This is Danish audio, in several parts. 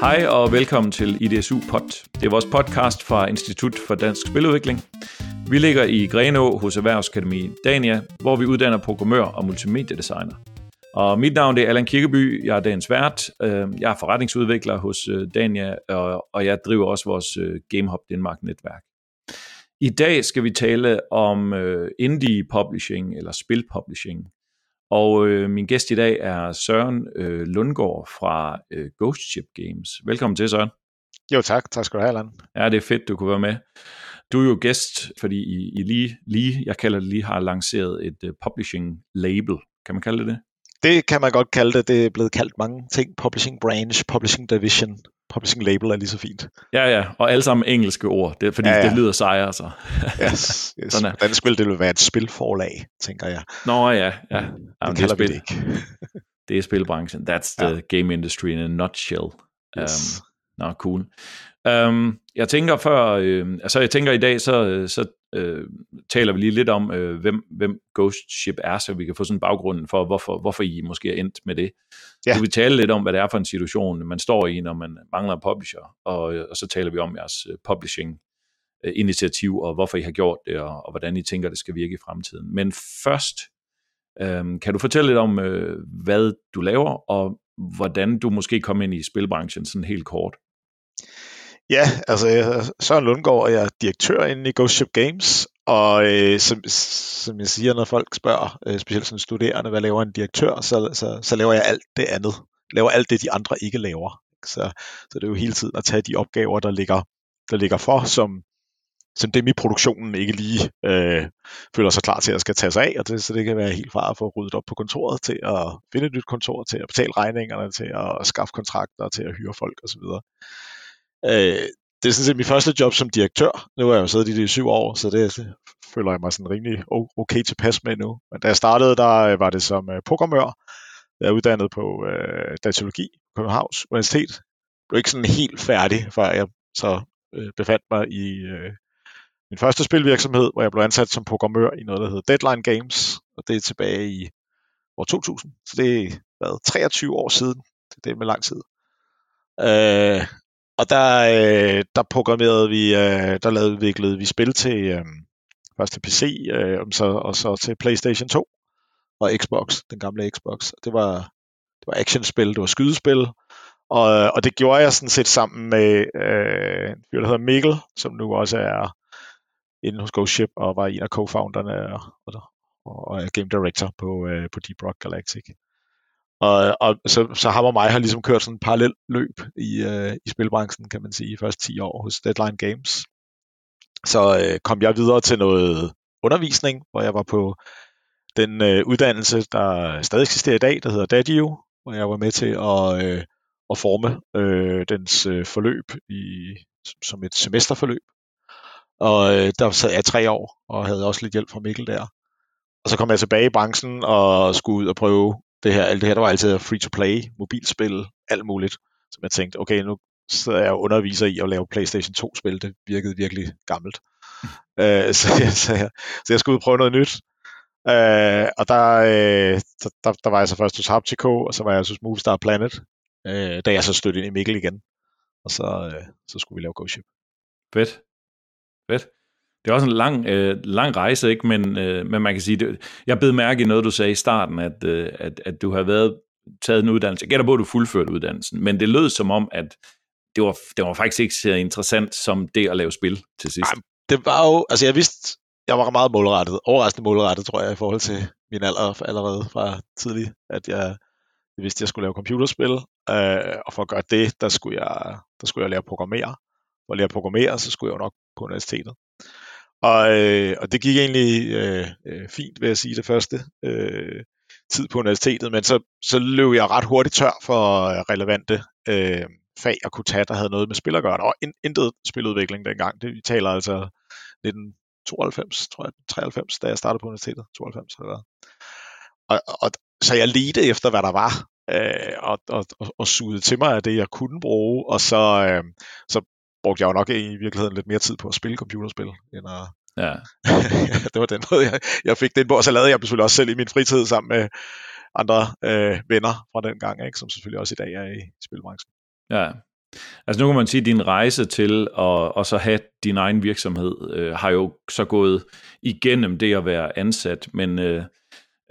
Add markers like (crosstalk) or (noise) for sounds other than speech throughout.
Hej og velkommen til IDSU Pod. Det er vores podcast fra Institut for Dansk Spiludvikling. Vi ligger i Grenå hos Erhvervsakademi Dania, hvor vi uddanner programmør og multimediedesigner. Og mit navn er Allan Kirkeby, jeg er dagens vært. Øh, jeg er forretningsudvikler hos øh, Dania, og jeg driver også vores GameHop GameHub Denmark-netværk. I dag skal vi tale om indie publishing eller spil publishing. Og øh, min gæst i dag er Søren øh, Lundgaard fra øh, Ghost Ship Games. Velkommen til, Søren. Jo tak, tak skal du have, Allan. Ja, det er fedt, du kunne være med. Du er jo gæst, fordi I, I lige, lige, jeg kalder det lige, har lanceret et uh, publishing label. Kan man kalde det det? Det kan man godt kalde det. Det er blevet kaldt mange ting. Publishing branch, publishing division, publishing label er lige så fint. Ja, ja, og alle sammen engelske ord, det fordi ja, ja. det lyder sejere så. yes, yes. Sådan er. Hvordan spil, det vil være et spilforlag, tænker jeg. Nå ja, ja. Jamen, det, det er spil. Det, ikke. (laughs) det er spilbranchen. That's the ja. game industry in a nutshell. Yes. Um, Nå, cool. Um, jeg tænker før, øh, altså jeg tænker i dag, så, så øh, taler vi lige lidt om, øh, hvem, hvem Ghost Ship er, så vi kan få sådan en baggrund for, hvorfor, hvorfor I måske er endt med det. Ja. Så vi taler lidt om, hvad det er for en situation, man står i, når man mangler en publisher, og, og så taler vi om jeres øh, publishing initiativ, og hvorfor I har gjort det, og, og hvordan I tænker, det skal virke i fremtiden. Men først, øh, kan du fortælle lidt om, øh, hvad du laver, og hvordan du måske kom ind i spilbranchen sådan helt kort? Ja, altså Søren Lundgaard, og jeg er direktør inde i Ghost Ship Games, og øh, som, som jeg siger, når folk spørger, øh, specielt som studerende, hvad laver en direktør, så, så, så laver jeg alt det andet. Laver alt det, de andre ikke laver. Så, så det er jo hele tiden at tage de opgaver, der ligger, der ligger for, som, som dem i produktionen ikke lige øh, føler sig klar til at skal tage sig af, og det, så det kan være helt fra at få ryddet op på kontoret, til at finde et nyt kontor, til at betale regningerne, til at skaffe kontrakter, til at hyre folk osv. Øh, det er sådan set mit første job som direktør. Nu har jeg jo siddet i det i syv år, så det, føler jeg mig sådan rimelig okay tilpas med nu. Men da jeg startede, der øh, var det som øh, programmør. Jeg er uddannet på øh, datalogi på Københavns Universitet. Jeg blev ikke sådan helt færdig, før jeg så øh, befandt mig i øh, min første spilvirksomhed, hvor jeg blev ansat som programmør i noget, der hedder Deadline Games, og det er tilbage i år 2000. Så det er været 23 år siden. Det er med lang tid. Øh, og der, øh, der programmerede vi, øh, der lavede udviklede vi spil til øh, først til PC, øh, så, og så til PlayStation 2 og Xbox, den gamle Xbox. Det var, det var actionspil, det var skydespil, og, og det gjorde jeg sådan set sammen med øh, en fyr, der hedder Mikkel, som nu også er inde hos Ghost Ship og var en af co-founderne og, og, og game director på, øh, på Deep Rock Galactic. Og, og så, så ham og mig har ligesom kørt sådan en parallel løb i, øh, i spilbranchen, kan man sige, i første 10 år hos Deadline Games. Så øh, kom jeg videre til noget undervisning, hvor jeg var på den øh, uddannelse, der stadig eksisterer i dag, der hedder DADIO, hvor jeg var med til at, øh, at forme øh, dens øh, forløb i, som et semesterforløb. Og øh, der sad jeg tre år, og havde også lidt hjælp fra Mikkel der. Og så kom jeg tilbage i branchen og skulle ud og prøve det her, alt det her, der var altid free-to-play, mobilspil, alt muligt. Så jeg tænkte, okay, nu så er jeg underviser i at lave PlayStation 2-spil. Det virkede virkelig gammelt. uh, (laughs) så, jeg, (laughs) så, jeg, så jeg skulle ud og prøve noget nyt. Uh, og der, uh, der, der var jeg så først hos Haptico, og så var jeg hos Movistar Planet, uh, da jeg så stødte ind i Mikkel igen. Og så, uh, så skulle vi lave Ghost Ship. Fedt. Fedt det er også en lang, øh, lang rejse, ikke? Men, øh, men man kan sige, det, jeg bed mærke i noget, du sagde i starten, at, øh, at, at du har været taget en uddannelse. Jeg gætter på, at du fuldførte uddannelsen, men det lød som om, at det var, det var faktisk ikke så interessant som det at lave spil til sidst. Ej, det var jo, altså jeg vidste, jeg var meget målrettet, overraskende målrettet, tror jeg, i forhold til min alder allerede fra tidlig, at jeg, jeg vidste, at jeg skulle lave computerspil, øh, og for at gøre det, der skulle jeg, der skulle jeg lære at programmere. For at lære at programmere, så skulle jeg jo nok på universitetet. Og, øh, og det gik egentlig øh, øh, fint, vil jeg sige, det første øh, tid på universitetet, men så, så løb jeg ret hurtigt tør for øh, relevante øh, fag at kunne tage, der havde noget med spil at gøre. Der var intet spiludvikling dengang. Det, vi taler altså 1992, tror jeg, 93, da jeg startede på universitetet. 92 eller og, og, så jeg ledte efter, hvad der var, øh, og, og, og, og sugede til mig af det, jeg kunne bruge, og så, øh, så brugte jeg jo nok i virkeligheden lidt mere tid på at spille computerspil, end at... Ja. (laughs) det var den måde, jeg, jeg fik den på, og så lavede jeg selvfølgelig også selv i min fritid sammen med andre øh, venner fra den gang, ikke, som selvfølgelig også i dag er i spilbranchen. Ja, Altså nu kan man sige, at din rejse til at, at så have din egen virksomhed øh, har jo så gået igennem det at være ansat, men øh,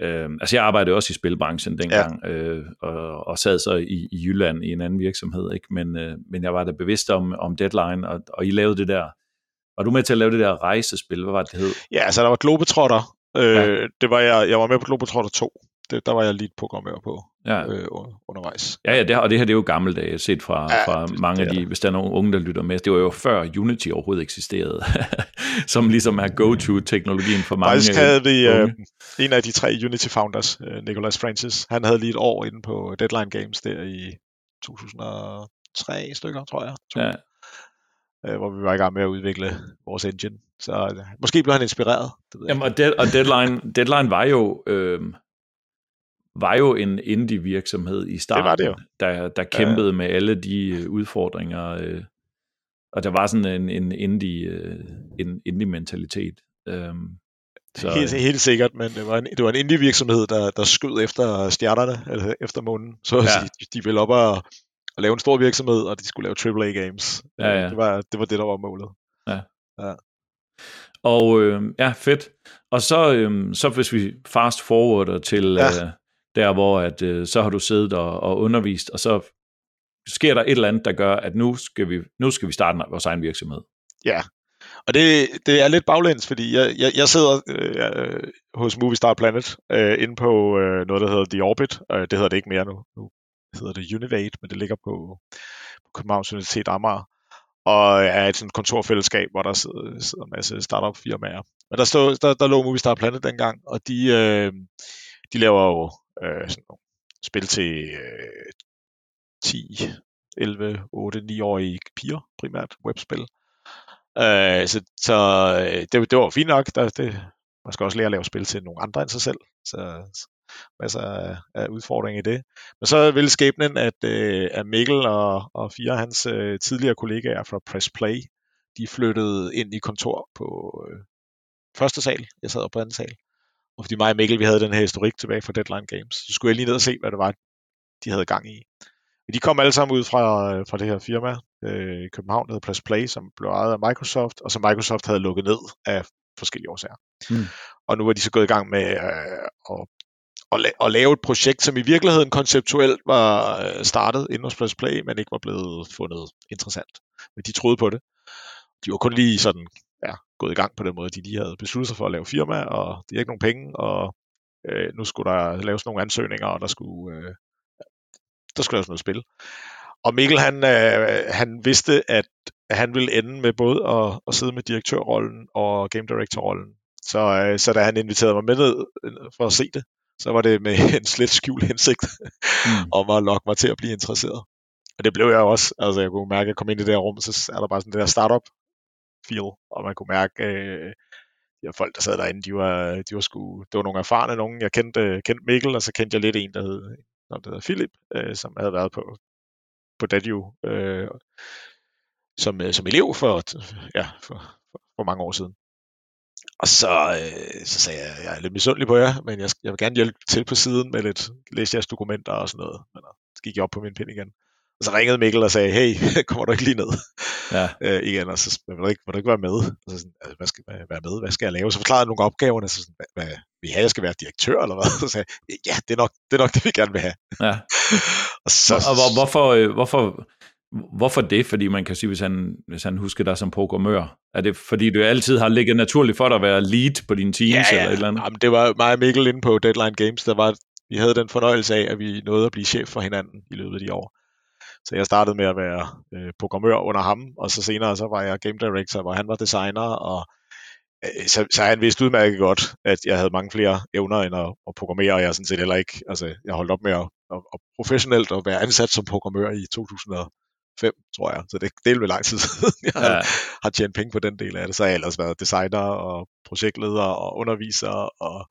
øh, altså jeg arbejdede også i spilbranchen dengang, ja. øh, og, og sad så i, i Jylland i en anden virksomhed, ikke? Men, øh, men jeg var da bevidst om, om deadline, og, og I lavede det der, var du med til at lave det der rejsespil, hvad var det, det hed? Ja, altså der var Globetrotter, øh, ja. det var jeg, jeg var med på Globetrotter 2, det, der var jeg lige programmør på ja. øh, undervejs. Ja, ja det, og det her det er jo gammeldags set fra, ja, fra det, mange af de, hvis der er nogle unge, der lytter med. Det var jo før Unity overhovedet eksisterede, (laughs) som ligesom er go-to-teknologien for mange Faktisk havde vi øh, en af de tre Unity-founders, øh, Nicholas Francis, han havde lige et år inde på Deadline Games der i 2003 stykker, tror jeg. Ja. Øh, hvor vi var i gang med at udvikle vores engine. Så øh, måske blev han inspireret. Det ved Jamen, og, dead, og Deadline, Deadline var jo... Øh, var jo en indie-virksomhed i starten, det var det jo. Der, der kæmpede ja. med alle de øh, udfordringer, øh, og der var sådan en, en indie, øh, en indie-mentalitet. Øhm, så, helt, helt sikkert, men det var en, det var en indie-virksomhed, der, der skød efter stjernerne, eller efter månen. Så ja. de, de ville op og, og lave en stor virksomhed, og de skulle lave AAA-games. Ja, ja. Det, var, det var det, der var målet. Ja. ja. Og øh, ja, fedt. Og så, øh, så hvis vi fast forwarder til, ja. øh, der hvor at, øh, så har du siddet og, og undervist, og så sker der et eller andet, der gør, at nu skal vi, nu skal vi starte vores egen virksomhed. Ja, og det, det er lidt baglæns, fordi jeg, jeg, jeg sidder øh, øh hos Movie Star Planet øh, inde på øh, noget, der hedder The Orbit. Øh, det hedder det ikke mere nu. Nu hedder det Univate, men det ligger på, på Københavns Universitet Amager og er et sådan kontorfællesskab, hvor der sidder, sidder en masse startup firmaer. Men der, stod, der, der lå Movie Star Planet dengang, og de, øh, de laver jo øh, sådan nogle spil til øh, 10, 11, 8, 9-årige piger, primært webspil. Øh, så så øh, det, det var fint nok. Der, det, man skal også lære at lave spil til nogle andre end sig selv. Så, masser af, af i det. Men så vil skæbnen, at, øh, at Mikkel og, og fire af hans øh, tidligere kollegaer fra Press Play, de flyttede ind i kontor på øh, første sal. Jeg sad på anden sal. Og fordi mig og Mikkel, vi havde den her historik tilbage fra Deadline Games, så skulle jeg lige ned og se, hvad det var, de havde gang i. Men de kom alle sammen ud fra, fra det her firma øh, i København, der hedder Plus Play, som blev ejet af Microsoft, og som Microsoft havde lukket ned af forskellige årsager. Mm. Og nu er de så gået i gang med øh, at, at, la- at lave et projekt, som i virkeligheden konceptuelt var øh, startet inden hos Plus Play, men ikke var blevet fundet interessant. Men de troede på det. De var kun lige sådan ja, gået i gang på den måde. De lige havde besluttet sig for at lave firma, og de har ikke nogen penge, og øh, nu skulle der laves nogle ansøgninger, og der skulle, øh, der skulle laves noget spil. Og Mikkel, han, øh, han vidste, at han ville ende med både at, at sidde med direktørrollen og game director-rollen. Så, øh, så da han inviterede mig med ned øh, for at se det, så var det med en slet skjult hensigt mm. om at lokke mig til at blive interesseret. Og det blev jeg også. Altså, jeg kunne mærke, at jeg kom ind i det her rum, så er der bare sådan det der startup feel, og man kunne mærke, øh, de her folk, der sad derinde, de var, de var sgu, det var nogle erfarne nogen. Jeg kendte, kendte Mikkel, og så kendte jeg lidt en, der hed, der hedder Philip, øh, som havde været på, på Dadio øh, som, øh, som elev for, ja, for, for, for mange år siden. Og så, øh, så sagde jeg, jeg er lidt misundelig på jer, men jeg, jeg vil gerne hjælpe til på siden med lidt, læse jeres dokumenter og sådan noget. Men så gik jeg op på min pind igen. Og så ringede Mikkel og sagde, hey, (laughs) kommer du ikke lige ned? Ja. øh, igen, og så vil du ikke, vil du ikke være med? Og så sådan, altså, hvad skal jeg være med? Hvad skal jeg lave? Så forklarede jeg nogle opgaver, så sådan, hvad, hvad, vil I have, jeg skal være direktør, eller hvad? (laughs) Så sagde jeg, ja, det er nok det, er nok det vi gerne vil have. Ja. (laughs) og, så, og hvor, hvorfor, øh, hvorfor, hvorfor det? Fordi man kan sige, hvis han, hvis han husker dig som programmør, er det fordi, du altid har ligget naturligt for dig at være lead på dine teams, ja, ja. eller et eller andet? Jamen, det var mig og Mikkel inde på Deadline Games, der var, vi havde den fornøjelse af, at vi nåede at blive chef for hinanden i løbet af de år. Så jeg startede med at være øh, programmør under ham, og så senere så var jeg game director, hvor han var designer, og øh, så, så han vidste udmærket godt, at jeg havde mange flere evner end at, at programmere, og jeg sådan set heller ikke, altså jeg holdt op med at, at, at professionelt at være ansat som programmør i 2005, tror jeg. Så det, er vel lang tid siden, (laughs) jeg ja. har, har tjent penge på den del af det. Så har jeg ellers været designer og projektleder og underviser og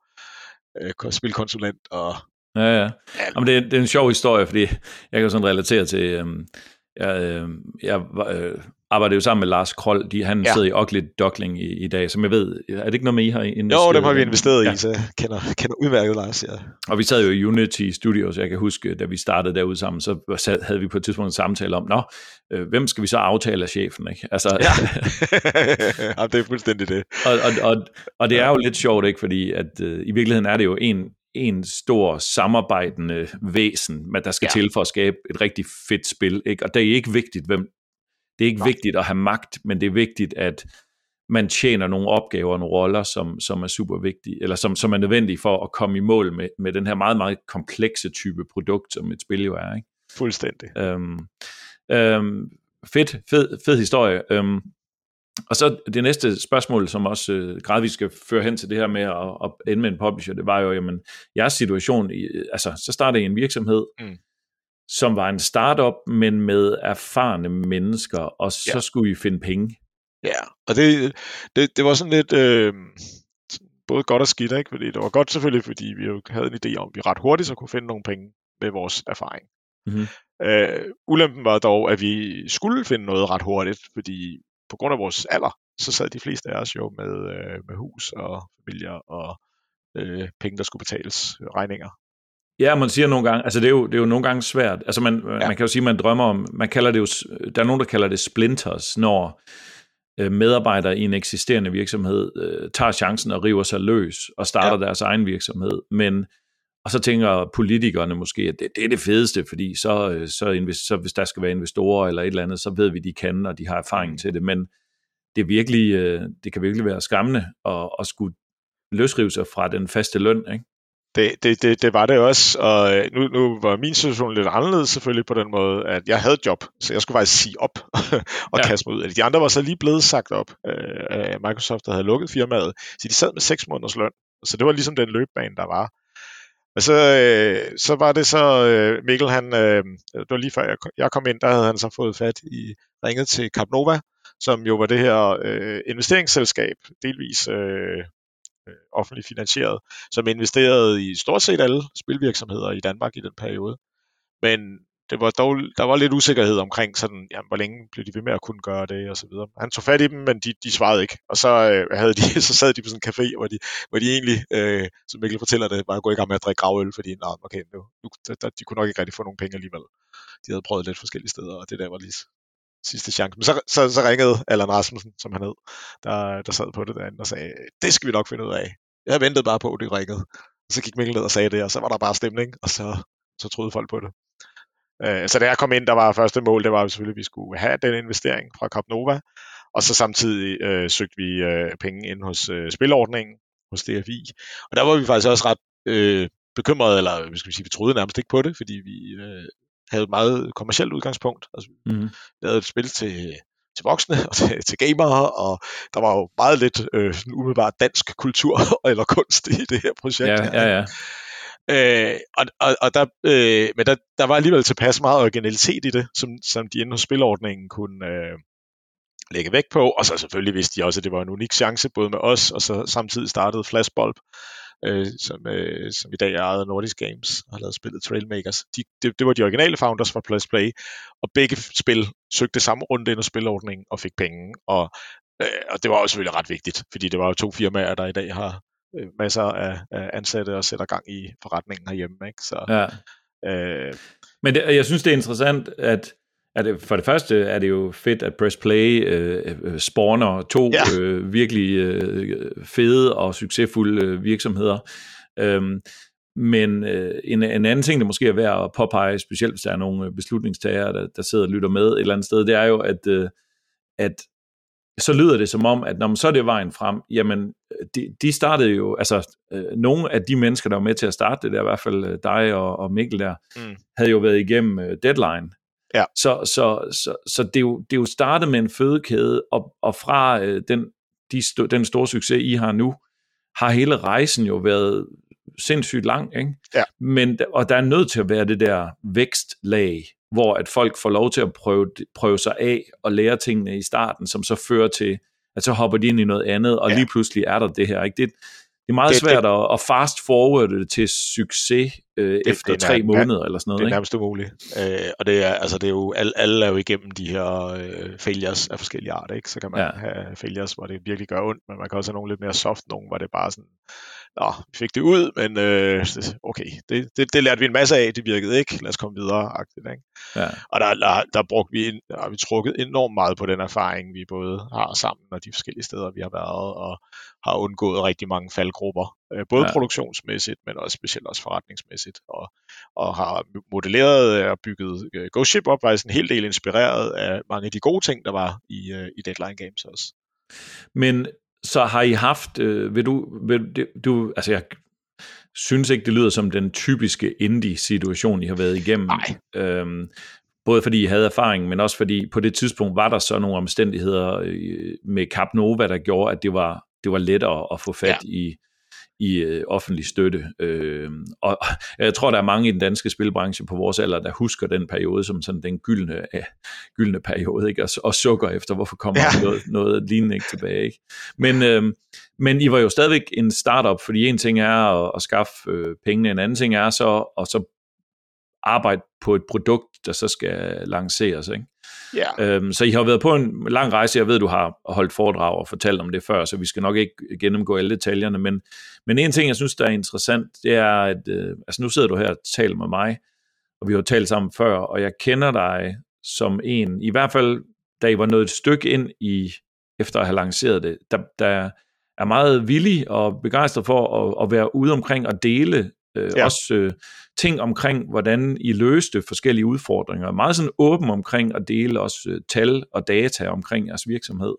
øh, spilkonsulent og Ja, ja. Jamen, det, er, det er en sjov historie, fordi jeg kan sådan relatere til, øhm, jeg, øh, jeg øh, arbejder jo sammen med Lars Kroll, de, han ja. sidder i Ugly Duckling i, i dag, som jeg ved, er det ikke noget med, I har investeret Jo, dem har vi investeret ja. i, så jeg kender, kender udmærket Lars, ja. Og vi sad jo i Unity Studios, jeg kan huske, da vi startede derude sammen, så havde vi på et tidspunkt en samtale om, nå, øh, hvem skal vi så aftale af chefen, ikke? Altså, ja. (laughs) ja, det er fuldstændig det. Og, og, og, og det er jo lidt sjovt, ikke? Fordi at øh, i virkeligheden er det jo en, en stor samarbejdende væsen, der skal ja. til for at skabe et rigtig fedt spil. Ikke? Og det er ikke vigtigt, hvem det er ikke Nej. vigtigt at have magt, men det er vigtigt, at man tjener nogle opgaver og nogle roller, som, som er super vigtige, eller som, som er nødvendige for at komme i mål med, med den her meget, meget komplekse type produkt, som et spil jo er. Ikke? Fuldstændig. Øhm, øhm, fedt, fed, fed historie. Øhm, og så det næste spørgsmål, som også øh, gradvist skal føre hen til det her med at, at ende med en publisher, det var jo, jamen, jeres situation, i, altså, så startede I en virksomhed, mm som var en startup, men med erfarne mennesker, og så ja. skulle I finde penge. Ja, og det, det, det var sådan lidt øh, både godt og skidt, ikke? Fordi det var godt selvfølgelig, fordi vi jo havde en idé om, at vi ret hurtigt så kunne finde nogle penge med vores erfaring. Mm-hmm. Øh, ulempen var dog, at vi skulle finde noget ret hurtigt, fordi på grund af vores alder, så sad de fleste af os jo med, øh, med hus og familier og øh, penge, der skulle betales, regninger. Ja, man siger nogle gange, altså det er jo, det er jo nogle gange svært. Altså man, ja. man kan jo sige, man drømmer om, man kalder det jo, der er nogen, der kalder det splinters, når øh, medarbejdere i en eksisterende virksomhed øh, tager chancen og river sig løs og starter ja. deres egen virksomhed. Men og så tænker politikerne måske, at det, det er det fedeste, fordi så, øh, så, invest, så hvis der skal være investorer eller et eller andet, så ved vi, de kan, og de har erfaring mm. til det. Men det, er virkelig, øh, det kan virkelig være skræmmende at, at skulle løsrive sig fra den faste løn. Ikke? Det, det, det, det var det også, og øh, nu, nu var min situation lidt anderledes selvfølgelig på den måde, at jeg havde job, så jeg skulle faktisk sige op (laughs) og ja. kaste mig ud. De andre var så lige blevet sagt op af Microsoft, der havde lukket firmaet, så de sad med seks måneders løn. Så det var ligesom den løbbane, der var. Og så, øh, så var det så, øh, Mikkel, han, øh, det var lige før jeg, jeg kom ind, der havde han så fået fat i, ringet til Capnova, som jo var det her øh, investeringsselskab, delvis øh, øh, offentligt finansieret, som investerede i stort set alle spilvirksomheder i Danmark i den periode. Men det var dog, der var lidt usikkerhed omkring, sådan, jamen, hvor længe blev de ved med at kunne gøre det, og så videre. Han tog fat i dem, men de, de svarede ikke. Og så, øh, havde de, (laughs) så sad de på sådan en café, hvor de, hvor de egentlig, øh, som Mikkel fortæller det, var gå i gang med at drikke gravøl, fordi nej, okay, nu, nu, der, de kunne nok ikke rigtig få nogen penge alligevel. De havde prøvet lidt forskellige steder, og det der var lige sidste chance. Men så, så, så ringede Allan Rasmussen, som han hed, der, der sad på det derinde og sagde, det skal vi nok finde ud af. Jeg ventede bare på, at det ringede. Og så gik Mikkel ned og sagde det, og så var der bare stemning, og så, så troede folk på det. Uh, så da jeg kom ind, der var første mål, det var selvfølgelig, at vi skulle have den investering fra Capnova, og så samtidig uh, søgte vi uh, penge ind hos uh, spilordningen, hos DFI. Og der var vi faktisk også ret uh, bekymrede, eller skal vi sige, vi troede nærmest ikke på det, fordi vi uh, havde et meget kommersielt udgangspunkt. Altså, mm. lavede et spil til, til voksne og til, til gamere, og der var jo meget lidt øh, umiddelbart dansk kultur (laughs) eller kunst i det her projekt. Ja, ja, ja. Øh, og, og, og der, øh, men der, der var alligevel tilpas meget originalitet i det, som, som de inden hos spilordningen kunne øh, lægge vægt på, og så selvfølgelig vidste de også, at det var en unik chance, både med os, og så samtidig startede Flashbulb, øh, som, øh, som i dag er ejet af Nordisk Games og har lavet spillet Trailmakers. De, det, det var de originale founders fra Plus Play, og begge spil søgte samme runde ind i spilordningen og fik penge. Og, øh, og det var også selvfølgelig ret vigtigt, fordi det var jo to firmaer, der i dag har masser af, af ansatte og sætter gang i forretningen herhjemme. Ikke? Så, ja. øh, Men det, jeg synes, det er interessant, at er det, for det første er det jo fedt, at Press Play øh, øh, spawner to ja. øh, virkelig øh, fede og succesfulde øh, virksomheder. Øhm, men øh, en, en anden ting, der måske er værd at påpege, specielt hvis der er nogle øh, beslutningstagere, der, der sidder og lytter med et eller andet sted, det er jo, at, øh, at så lyder det som om, at når man så er det vejen frem, jamen, de, de startede jo, altså, øh, nogle af de mennesker, der var med til at starte det der, i hvert fald øh, dig og, og Mikkel der, mm. havde jo været igennem øh, deadline, Ja. Så, så, så, så det, er jo, det er jo startet med en fødekæde, og, og fra øh, den, de sto, den store succes, I har nu, har hele rejsen jo været sindssygt lang. Ikke? Ja. Men, og der er nødt til at være det der vækstlag, hvor at folk får lov til at prøve, prøve sig af og lære tingene i starten, som så fører til, at så hopper de ind i noget andet, og ja. lige pludselig er der det her. Ikke? Det, det er meget det, svært det, at, at fast forwarde det til succes øh, det, efter det er, tre måneder eller sådan noget. Det er nærmest umuligt. Øh, og det er, altså, det er jo, alle, alle er jo igennem de her øh, failures af forskellige arter, ikke? Så kan man ja. have failures, hvor det virkelig gør ondt, men man kan også have nogle lidt mere soft, nogle, hvor det bare sådan, nå, vi fik det ud, men øh, okay, det, det, det lærte vi en masse af, det virkede ikke, lad os komme videre, agtigt, ikke? Ja. Og der, der, der brugte vi, der har vi trukket enormt meget på den erfaring, vi både har sammen og de forskellige steder, vi har været, og har undgået rigtig mange faldgrupper, øh, både ja. produktionsmæssigt, men også specielt også forretningsmæssigt, og, og har modelleret og bygget øh, Ghost Ship op, faktisk en hel del inspireret af mange af de gode ting, der var i, øh, i Deadline Games også. Men så har I haft, øh, vil du, vil du, altså jeg synes ikke, det lyder som den typiske indie-situation, I har været igennem. Nej. Øhm, både fordi I havde erfaring, men også fordi på det tidspunkt var der så nogle omstændigheder øh, med Cap Nova, der gjorde, at det var, det var lettere at få fat ja. i, i øh, offentlig støtte. Øh, og (laughs) jeg tror, der er mange i den danske spilbranche på vores alder, der husker den periode som sådan den gyldne, øh, gyldne periode, ikke? Og, og sukker efter, hvorfor kommer ja. noget, noget lignende ikke tilbage. Ikke? Men, øh, men I var jo stadigvæk en startup, fordi en ting er at, at skaffe øh, pengene, en anden ting er så at så arbejde på et produkt, der så skal lanceres. Ikke? Yeah. Øhm, så I har været på en lang rejse, jeg ved, du har holdt foredrag og fortalt om det før, så vi skal nok ikke gennemgå alle detaljerne, men, men en ting, jeg synes, der er interessant, det er, at øh, altså nu sidder du her og taler med mig, og vi har talt sammen før, og jeg kender dig som en, i hvert fald da I var nået et stykke ind i, efter at have lanceret det, der, der er meget villig og begejstret for at, at være ude omkring og dele Øh, ja. Også øh, ting omkring, hvordan I løste forskellige udfordringer. Meget sådan åben omkring at dele også øh, tal og data omkring jeres virksomhed.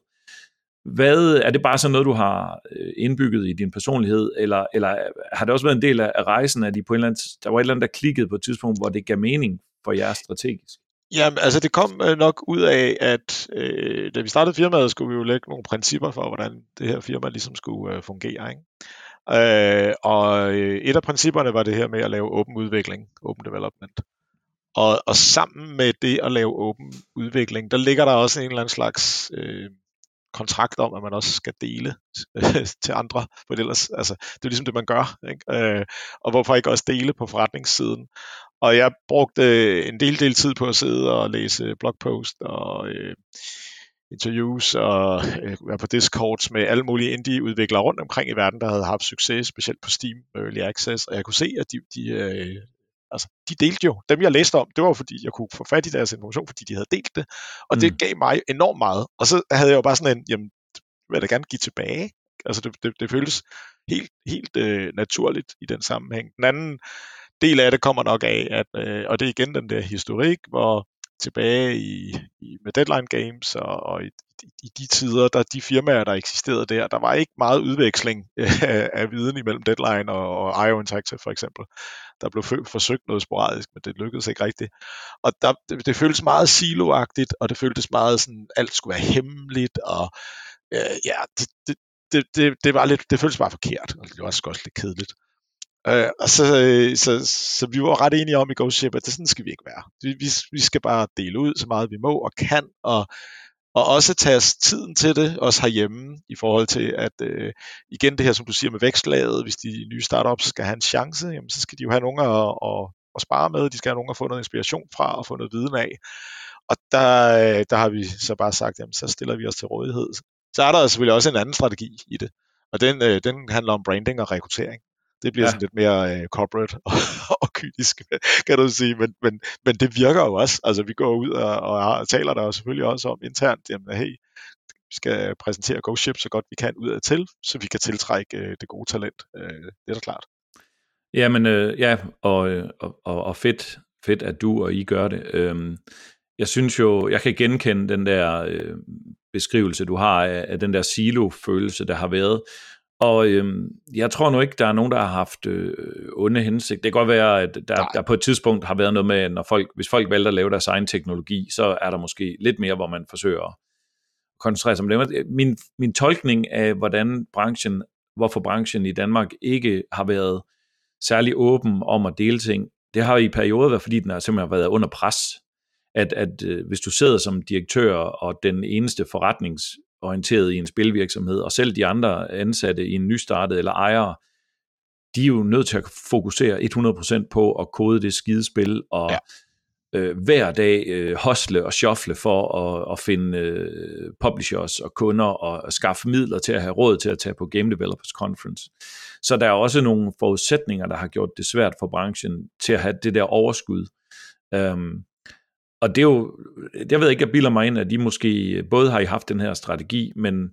Hvad, er det bare sådan noget, du har øh, indbygget i din personlighed, eller, eller har det også været en del af rejsen, at I på en eller anden, der var et eller andet, der klikkede på et tidspunkt, hvor det gav mening for jer strategisk? Jamen, altså det kom øh, nok ud af, at øh, da vi startede firmaet, skulle vi jo lægge nogle principper for, hvordan det her firma ligesom skulle øh, fungere. Ikke? Øh, og øh, et af principperne var det her med at lave åben udvikling, open development. Og, og sammen med det at lave åben udvikling, der ligger der også en eller anden slags øh, kontrakt om, at man også skal dele øh, (laughs) til andre. For ellers, altså, det er ligesom det, man gør. Ikke? Øh, og hvorfor ikke også dele på forretningssiden? Og jeg brugte en del, del tid på at sidde og læse blogpost og øh, interviews og øh, være på discords med alle mulige indie-udviklere rundt omkring i verden, der havde haft succes, specielt på Steam Early Access, og jeg kunne se, at de, de, øh, altså, de delte jo. Dem, jeg læste om, det var fordi, jeg kunne få fat i deres information, fordi de havde delt det, og mm. det gav mig enormt meget. Og så havde jeg jo bare sådan en, jamen, vil jeg da gerne give tilbage. Altså, det, det, det føles helt, helt øh, naturligt i den sammenhæng. Den anden del af det kommer nok af, at, øh, og det er igen den der historik, hvor tilbage i, i med Deadline Games og, og i, i de tider, der de firmaer, der eksisterede der, der var ikke meget udveksling af, (laughs) af viden imellem Deadline og, og IO Interactive for eksempel. Der blev forsøgt noget sporadisk, men det lykkedes ikke rigtigt. Og der, det, det føltes meget siloagtigt, og det føltes meget sådan, alt skulle være hemmeligt, og øh, ja, det, det, det, det, det, var lidt, det føltes bare forkert, og det var også, også lidt kedeligt. Øh, og så, øh, så, så vi var ret enige om i Ghost Ship, at det sådan skal vi ikke være. Vi, vi, vi skal bare dele ud så meget vi må og kan, og, og også tage os tiden til det, også herhjemme, i forhold til at, øh, igen det her, som du siger med vækstlaget, hvis de nye startups skal have en chance, jamen, så skal de jo have nogen at, at, at spare med, de skal have nogen at få noget inspiration fra og få noget viden af. Og der, øh, der har vi så bare sagt, jamen, så stiller vi os til rådighed. Så er der selvfølgelig også en anden strategi i det, og den, øh, den handler om branding og rekruttering. Det bliver ja. sådan lidt mere øh, corporate (laughs) og, og kynisk, kan du sige. Men, men, men det virker jo også. Altså, vi går ud og, og taler der jo selvfølgelig også om internt, jamen, hey, vi skal præsentere GoShip så godt vi kan ud af til, så vi kan tiltrække øh, det gode talent. Øh, det er da klart. Jamen, øh, ja, og, øh, og, og, og fedt, fedt, at du og I gør det. Øhm, jeg synes jo, jeg kan genkende den der øh, beskrivelse, du har af, af den der silo-følelse, der har været. Og øhm, jeg tror nu ikke, der er nogen, der har haft øh, onde hensigt. Det kan godt være, at der, der på et tidspunkt har været noget med, når folk, hvis folk vælger at lave deres egen teknologi, så er der måske lidt mere, hvor man forsøger at koncentrere sig om det. Min, min tolkning af, hvordan branchen, hvorfor branchen i Danmark ikke har været særlig åben om at dele ting, det har i perioder været, fordi den har simpelthen været under pres. At, at øh, hvis du sidder som direktør og den eneste forretnings orienteret i en spilvirksomhed, og selv de andre ansatte i en nystartet eller ejere de er jo nødt til at fokusere 100% på at kode det skide spil, og ja. øh, hver dag øh, hostle og shuffle for at, at finde øh, publishers og kunder og skaffe midler til at have råd til at tage på Game Developers Conference. Så der er også nogle forudsætninger, der har gjort det svært for branchen til at have det der overskud. Um, og det er jo, jeg ved ikke, jeg bilder mig ind, at de måske både har I haft den her strategi, men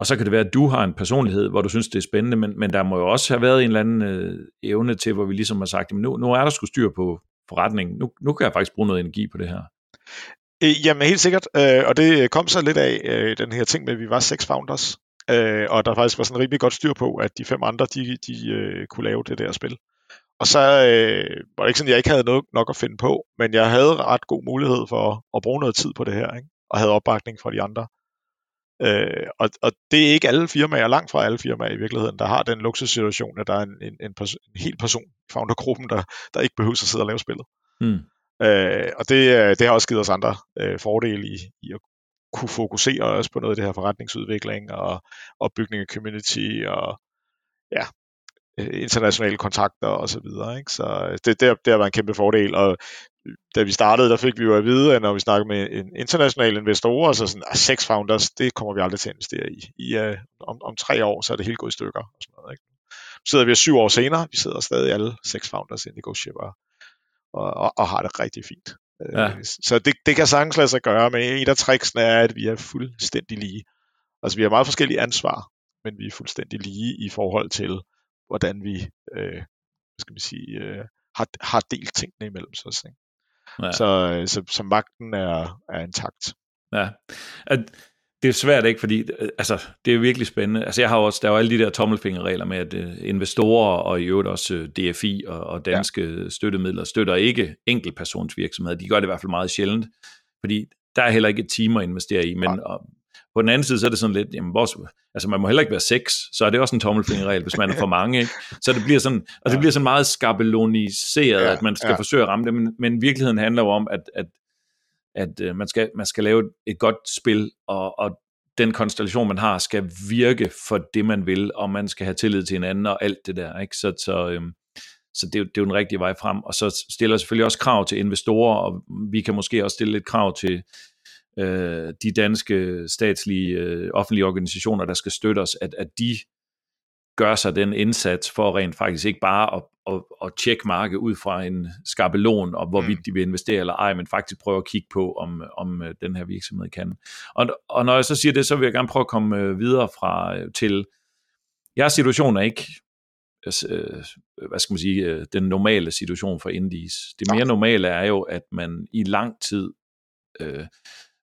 og så kan det være, at du har en personlighed, hvor du synes, det er spændende, men, men der må jo også have været en eller anden øh, evne til, hvor vi ligesom har sagt, nu, nu er der sgu styr på forretningen. Nu, nu kan jeg faktisk bruge noget energi på det her. Øh, jamen helt sikkert, øh, og det kom så lidt af øh, den her ting med, at vi var seks founders, øh, og der faktisk var sådan rimelig godt styr på, at de fem andre, de, de øh, kunne lave det der spil. Og så øh, var det ikke sådan, at jeg ikke havde noget nok at finde på, men jeg havde ret god mulighed for at bruge noget tid på det her, ikke? og havde opbakning fra de andre. Øh, og, og det er ikke alle firmaer, langt fra alle firmaer i virkeligheden, der har den luksussituation, at der er en, en, en, pers- en hel person i foundergruppen, der, der ikke behøver at sidde og lave spillet. Mm. Øh, og det, øh, det har også givet os andre øh, fordele i, i at kunne fokusere også på noget af det her forretningsudvikling og opbygning af community og ja, internationale kontakter og så videre. Ikke? Så øh, det, det, det har været en kæmpe fordel, og da vi startede, der fik vi jo at vide, at når vi snakker med en international investorer, så sådan, at ah, seks founders, det kommer vi aldrig til at investere i. I uh, om, om tre år, så er det helt gået i stykker. Og sådan noget, ikke? Så sidder vi syv år senere, vi sidder stadig alle seks founders i Negotiable og, og, og har det rigtig fint. Ja. Øh, så det, det kan sagtens lade sig gøre, men et af tricksene er, at vi er fuldstændig lige. Altså vi har meget forskellige ansvar, men vi er fuldstændig lige i forhold til, hvordan vi øh, skal vi sige, øh, har, har delt tingene imellem os. Ikke? Ja. Så, øh, så, så magten er, er intakt. Ja, at, det er svært ikke, fordi øh, altså, det er virkelig spændende. Altså, jeg har også, der er jo alle de der tommelfingerregler med, at uh, investorer og i øvrigt også uh, DFI og, og danske ja. støttemidler støtter ikke enkeltpersonsvirksomheder. De gør det i hvert fald meget sjældent, fordi der er heller ikke et team at investere i, men ja. På den anden side, så er det sådan lidt, jamen, vores, altså man må heller ikke være seks, så er det også en tommelfingerregel, hvis man er for mange, ikke? Så det bliver sådan, og det ja. bliver sådan meget skabeloniseret, ja, at man skal ja. forsøge at ramme det, men, men virkeligheden handler jo om, at, at, at uh, man, skal, man skal lave et godt spil, og, og den konstellation, man har, skal virke for det, man vil, og man skal have tillid til hinanden og alt det der, ikke? Så, så, øhm, så det, er, det er jo den rigtige vej frem, og så stiller selvfølgelig også krav til investorer, og vi kan måske også stille lidt krav til øh, de danske statslige øh, offentlige organisationer, der skal støtte os, at, at de gør sig den indsats for rent faktisk ikke bare at, at, at tjekke markedet ud fra en skabelon, og hvorvidt mm. de vil investere eller ej, men faktisk prøve at kigge på, om, om øh, den her virksomhed kan. Og, og når jeg så siger det, så vil jeg gerne prøve at komme øh, videre fra øh, til, jeres situation er ikke hvad skal man sige, den normale situation for indies. Det mere normale er jo, at man i lang tid øh,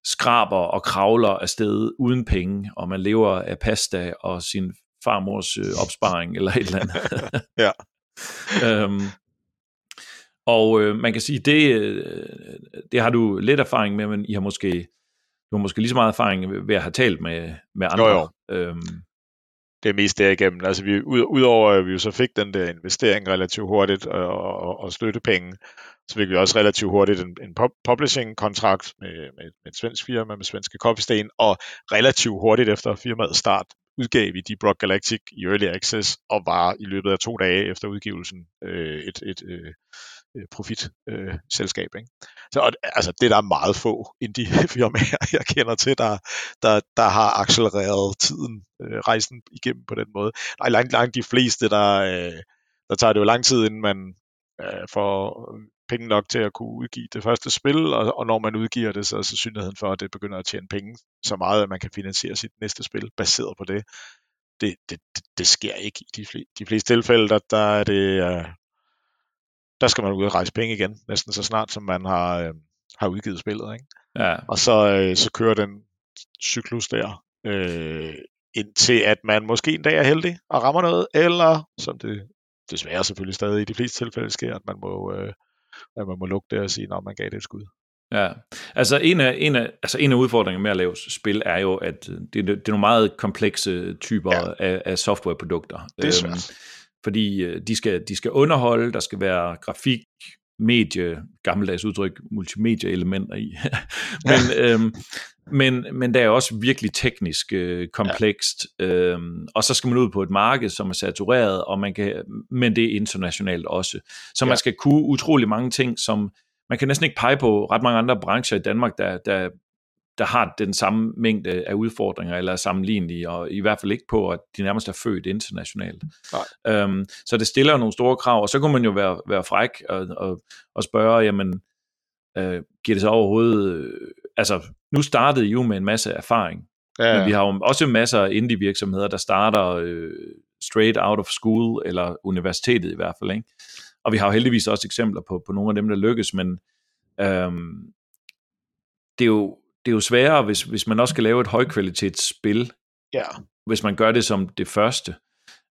skraber og kravler afsted uden penge, og man lever af pasta og sin farmors øh, (laughs) opsparing eller et eller andet. (laughs) ja. øhm, og øh, man kan sige, det, øh, det har du lidt erfaring med, men I har måske, du har måske lige så meget erfaring ved at have talt med, med andre. Jo, jo. Øhm, det er mest derigennem. Altså vi, ud, udover at vi jo så fik den der investering relativt hurtigt og, og, og støttepenge, så fik vi også relativt hurtigt en, en publishing-kontrakt med, med, med et svensk firma, med svenske Coffee og relativt hurtigt efter firmaets start udgav vi Deep Rock Galactic i Early Access, og var i løbet af to dage efter udgivelsen øh, et, et øh, øh profitselskab. Øh, ikke? så og, altså, det der er meget få indie-firmaer, (laughs) jeg kender til, der, der, der har accelereret tiden, øh, rejsen igennem på den måde. Nej, langt, langt de fleste, der, øh, der tager det jo lang tid, inden man øh, får penge nok til at kunne udgive det første spil, og, og når man udgiver det, så er sandsynligheden for, at det begynder at tjene penge så meget, at man kan finansiere sit næste spil baseret på det. Det, det, det, det sker ikke i de, fleste, de fleste tilfælde, der, der er det, uh, der skal man ud og rejse penge igen, næsten så snart som man har, uh, har udgivet spillet. Ikke? Ja. Og så, uh, så kører den cyklus der, uh, indtil at man måske en dag er heldig og rammer noget, eller som det desværre selvfølgelig stadig i de fleste tilfælde sker, at man må, uh, at man må lukke det og sige, når man gav det et skud. Ja, altså en af, en af, altså en af udfordringerne med at lave spil er jo, at det, det er nogle meget komplekse typer ja. af, af softwareprodukter. Det er svært. Øhm, fordi øh, de skal, de skal underholde, der skal være grafik, medie, gammeldags udtryk, multimedia-elementer i. (laughs) men, øhm, men, men det er også virkelig teknisk øh, komplekst, ja. øhm, og så skal man ud på et marked, som er satureret, og man kan, men det er internationalt også. Så ja. man skal kunne utrolig mange ting, som man kan næsten ikke pege på ret mange andre brancher i Danmark, der, der, der har den samme mængde af udfordringer, eller er sammenlignelige, og i hvert fald ikke på, at de nærmest er født internationalt. Nej. Øhm, så det stiller nogle store krav, og så kunne man jo være, være fræk og, og, og spørge, jamen, øh, giver det så overhovedet... Øh, altså, nu startede I jo med en masse erfaring, ja, ja. men vi har jo også masser af indie-virksomheder, der starter øh, straight out of school, eller universitetet i hvert fald, ikke? Og vi har jo heldigvis også eksempler på, på nogle af dem, der lykkes, men øhm, det er jo det er jo sværere, hvis, hvis man også skal lave et højkvalitetsspil, ja. hvis man gør det som det første.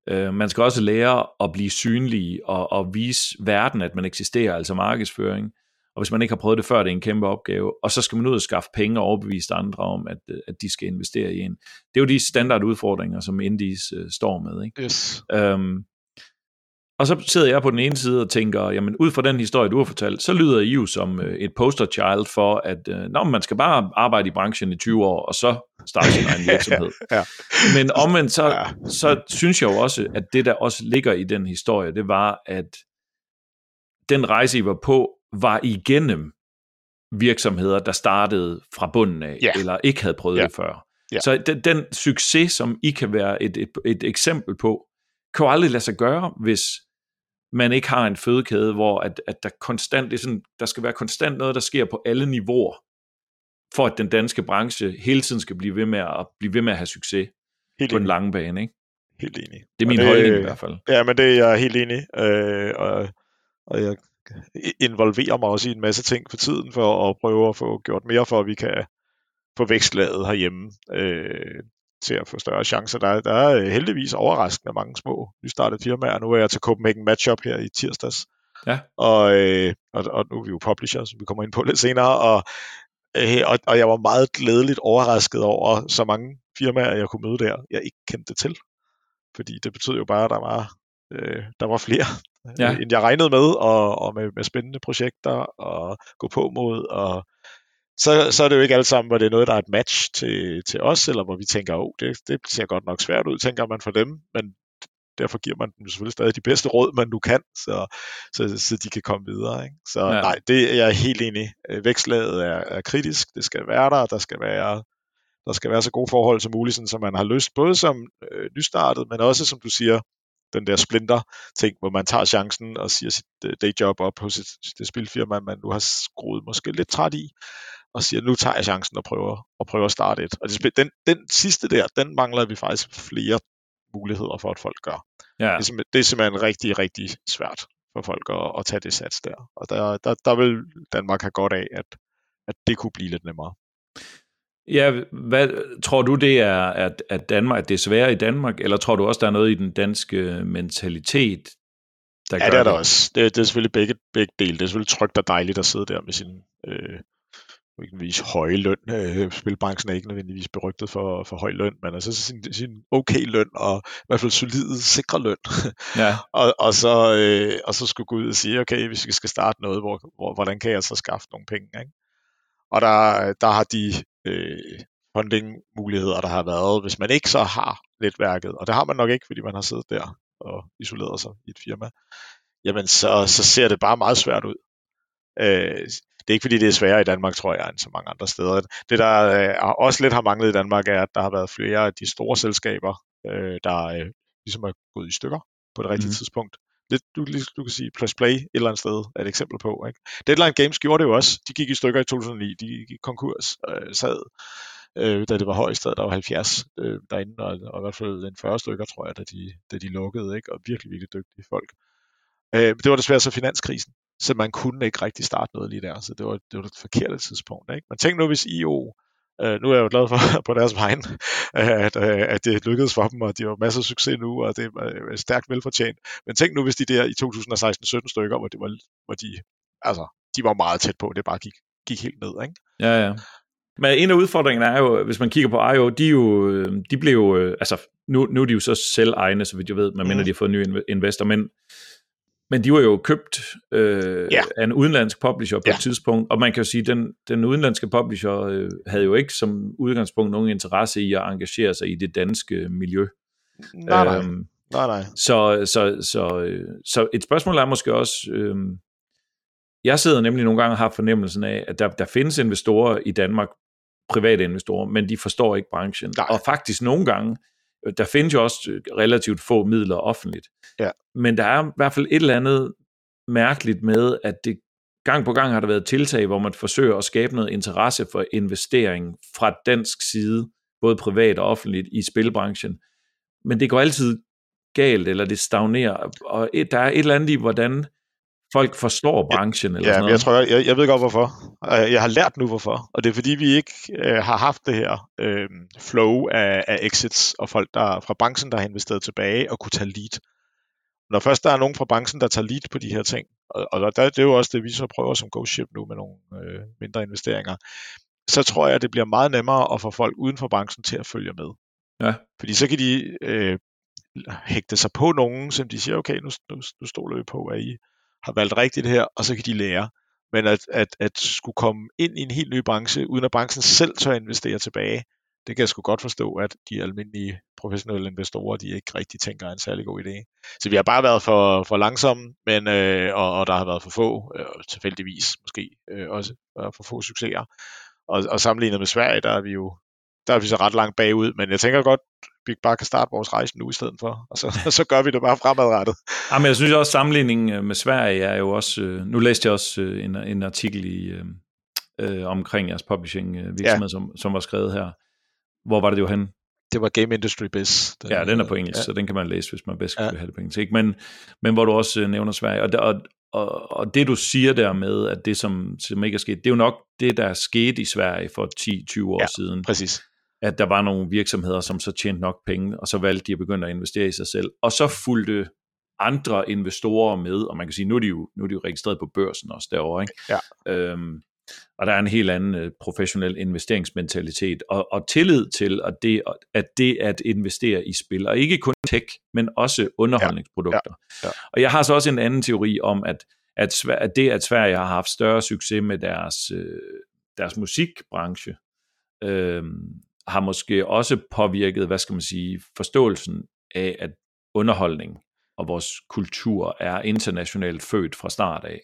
Øh, man skal også lære at blive synlig og, og vise verden, at man eksisterer, altså markedsføring. Og hvis man ikke har prøvet det før, det er en kæmpe opgave. Og så skal man ud og skaffe penge og overbevise andre om, at, at de skal investere i en. Det er jo de standardudfordringer, som Indies uh, står med. Ikke? Yes. Øhm, og så sidder jeg på den ene side og tænker, jamen ud fra den historie, du har fortalt, så lyder I jo som øh, et poster child for, at øh, nå, man skal bare arbejde i branchen i 20 år, og så starte sin egen (laughs) virksomhed. ja. Men omvendt, så, ja. så synes jeg jo også, at det, der også ligger i den historie, det var, at den rejse, I var på, var igennem virksomheder, der startede fra bunden af, ja. eller ikke havde prøvet ja. det før. Ja. Så den, den succes, som I kan være et, et, et eksempel på, kan jo aldrig lade sig gøre, hvis man ikke har en fødekæde, hvor at, at der konstant, det er sådan, der skal være konstant noget, der sker på alle niveauer, for at den danske branche hele tiden skal blive ved med at, blive ved med at have succes helt på enig. en lang bane. Ikke? Helt enig. Det er min det, holdning i hvert fald. Ja, men det er jeg helt enig øh, og, og jeg involverer mig også i en masse ting for tiden, for at prøve at få gjort mere for, at vi kan få vækstlaget herhjemme. Øh, til at få større chancer. Der, der er øh, heldigvis overraskende mange små nystartede firmaer. Nu er jeg til Copenhagen Matchup her i tirsdags. Ja. Og, øh, og, og nu er vi jo publisher, som vi kommer ind på lidt senere, og, øh, og, og jeg var meget glædeligt overrasket over så mange firmaer, jeg kunne møde der, jeg ikke kendte til. Fordi det betød jo bare, at der var, øh, der var flere, ja. end jeg regnede med, og, og med, med spændende projekter, og gå på mod, og så, så er det jo ikke alt sammen, hvor det er noget, der er et match til, til os, eller hvor vi tænker, oh, det, det ser godt nok svært ud, tænker man for dem, men derfor giver man dem selvfølgelig stadig de bedste råd, man nu kan, så, så, så de kan komme videre. Ikke? Så ja. nej, det er jeg helt enig øh, Vækslaget er, er kritisk, det skal være der, der skal være der skal være så gode forhold som muligt, sådan, så man har lyst, både som øh, nystartet, men også, som du siger, den der splinter ting, hvor man tager chancen og siger sit uh, dayjob op hos sit, det spilfirma, man nu har skruet måske lidt træt i, og siger, nu tager jeg chancen og prøver, og prøver at starte et. Og det, den, den sidste der, den mangler vi faktisk flere muligheder for, at folk gør. Ja. Det, er det er simpelthen rigtig, rigtig svært for folk at, at tage det sats der. Og der, der, der vil Danmark have godt af, at, at det kunne blive lidt nemmere. Ja, hvad, tror du det er, at, at Danmark, at det er sværere i Danmark, eller tror du også, der er noget i den danske mentalitet, der ja, gør det er der det? også. Det, det er selvfølgelig begge, begge dele. Det er selvfølgelig trygt og dejligt at sidde der med sin øh, nødvendigvis høje løn. Øh, spilbranchen er ikke nødvendigvis berygtet for, for høj løn, men altså sin, sin okay løn, og i hvert fald solid, sikre løn. Ja. (laughs) og, og, så, øh, og så skulle gå ud og sige, okay, hvis vi skal starte noget, hvor, hvor, hvordan kan jeg så skaffe nogle penge? Ikke? Og der, der har de øh, funding-muligheder, der har været, hvis man ikke så har netværket, og det har man nok ikke, fordi man har siddet der og isoleret sig i et firma, jamen så, så ser det bare meget svært ud. Øh, det er ikke fordi, det er sværere i Danmark, tror jeg, end så mange andre steder. Det, der øh, også lidt har manglet i Danmark, er, at der har været flere af de store selskaber, øh, der øh, ligesom er gået i stykker på det rigtige mm. tidspunkt. Lidt, du, du kan sige, Plus Play et eller andet sted er et eksempel på. Ikke? Deadline Games gjorde det jo også. De gik i stykker i 2009. De gik i konkurs, øh, sad, øh, da det var højst, der var 70 øh, derinde, og, og i hvert fald en 40 stykker, tror jeg, da de, da de lukkede. Ikke? Og virkelig, virkelig dygtige folk. Øh, det var desværre så finanskrisen så man kunne ikke rigtig starte noget lige der, så det var, det var det forkerte tidspunkt. Ikke? Men tænk nu, hvis IO, øh, nu er jeg jo glad for (laughs) på deres vejen, at, øh, at det lykkedes for dem, og de har masser af succes nu, og det er stærkt velfortjent. Men tænk nu, hvis de der i 2016-17 stykker, hvor, det var, hvor de, altså, de var meget tæt på, det bare gik, gik helt ned. Ikke? Ja, ja. Men en af udfordringerne er jo, hvis man kigger på IO, de, jo, øh, de blev jo, altså nu, nu er de jo så selv egne, så vidt jeg ved, medmindre mm. de har fået en ny investor, men Men de var jo købt øh, Ja. af en udenlandsk publisher på Ja. et tidspunkt, og man kan jo sige, at den, den udenlandske publisher øh, havde jo ikke som udgangspunkt nogen interesse i at engagere sig i det danske miljø. Nej, nej, Øhm, nej, nej. Så, så, så, øh, så et spørgsmål er måske også, øh, jeg sidder nemlig nogle gange og har fornemmelsen af, at der, der findes investorer i Danmark, private investorer, men de forstår ikke branchen. Nej. Og faktisk nogle gange, der findes jo også øh, relativt få midler offentligt. Ja. Men der er i hvert fald et eller andet mærkeligt med, at det gang på gang har der været tiltag, hvor man forsøger at skabe noget interesse for investering fra dansk side, både privat og offentligt, i spilbranchen. Men det går altid galt, eller det stagnerer, og et, der er et eller andet i, hvordan folk forstår branchen, eller Ja, sådan noget. jeg tror, jeg, jeg, ved godt hvorfor. Jeg har lært nu hvorfor, og det er fordi, vi ikke øh, har haft det her øh, flow af, af exits og folk der fra branchen, der har investeret tilbage og kunne tage lead. Når først der er nogen fra branchen, der tager lead på de her ting, og, og der, det er jo også det, vi så prøver som GoShip nu med nogle øh, mindre investeringer, så tror jeg, det bliver meget nemmere at få folk uden for branchen til at følge med. Ja. Fordi så kan de øh, hægte sig på nogen, som de siger, okay, nu, nu, nu stoler vi på, at I har valgt rigtigt her, og så kan de lære. Men at, at, at skulle komme ind i en helt ny branche, uden at branchen selv tør investere tilbage, det kan jeg sgu godt forstå, at de almindelige professionelle investorer, de ikke rigtig tænker en særlig god idé. Så vi har bare været for, for langsomme, men, øh, og, og der har været for få, øh, tilfældigvis måske øh, også, for få succeser. Og, og sammenlignet med Sverige, der er vi jo der er vi så ret langt bagud, men jeg tænker godt, vi bare kan starte vores rejse nu i stedet for, og så, (laughs) så gør vi det bare fremadrettet. Jamen, jeg synes også, at sammenligningen øh, med Sverige er jo også... Øh, nu læste jeg også øh, en, en artikel i, øh, omkring jeres publishing virksomhed, ja. som, som var skrevet her. Hvor var det jo hen? Det var Game Industry Biz. Ja, den er på engelsk, ja. så den kan man læse, hvis man bedst Ja. vil have det på engelsk. Ikke? Men, men hvor du også nævner Sverige. Og, og, og, og det, du siger der med, at det, som, som ikke er sket, det er jo nok det, der er sket i Sverige for 10-20 år Ja. siden. Præcis. At der var nogle virksomheder, som så tjente nok penge, og så valgte de at begynde at investere i sig selv. Og så fulgte andre investorer med, og man kan sige, nu er de jo, nu er de jo registreret på børsen også derovre, ikke? Ja. Øhm, og der er en helt anden øh, professionel investeringsmentalitet, og, og tillid til, at det, at det at investere i spil, og ikke kun tech, men også underholdningsprodukter. Ja. Ja. Og jeg har så også en anden teori om, at, at, at det, at Sverige har haft større succes med deres, øh, deres musikbranche, øh, har måske også påvirket, hvad skal man sige, forståelsen af, at underholdning og vores kultur er internationalt født fra start af.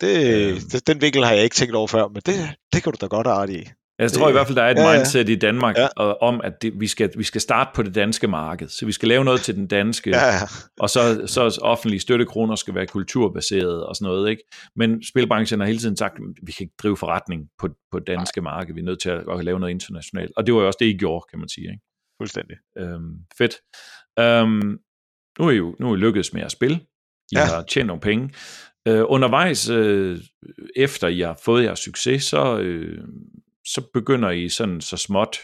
Det, Øhm. den vinkel har jeg ikke tænkt over før, men det, det kan du da godt have i. Jeg tror i hvert fald, der er et Ja, ja. mindset i Danmark Ja. om, at det, vi, skal, vi skal starte på det danske marked. Så vi skal lave noget til den danske, Ja, ja. og så, så offentlige støttekroner skal være kulturbaseret og sådan noget. Ikke? Men spilbranchen har hele tiden sagt, at vi kan ikke drive forretning på, på det danske marked. Vi er nødt til at, at lave noget internationalt. Og det var jo også det, I gjorde, kan man sige. Ikke? Fuldstændig. Øhm, fedt. Øhm, nu er I jo nu er I lykkedes med at spille. I. Ja. har tjent nogle penge. Øh, undervejs, øh, efter I har fået jeres succes, så, øh, så begynder I sådan så småt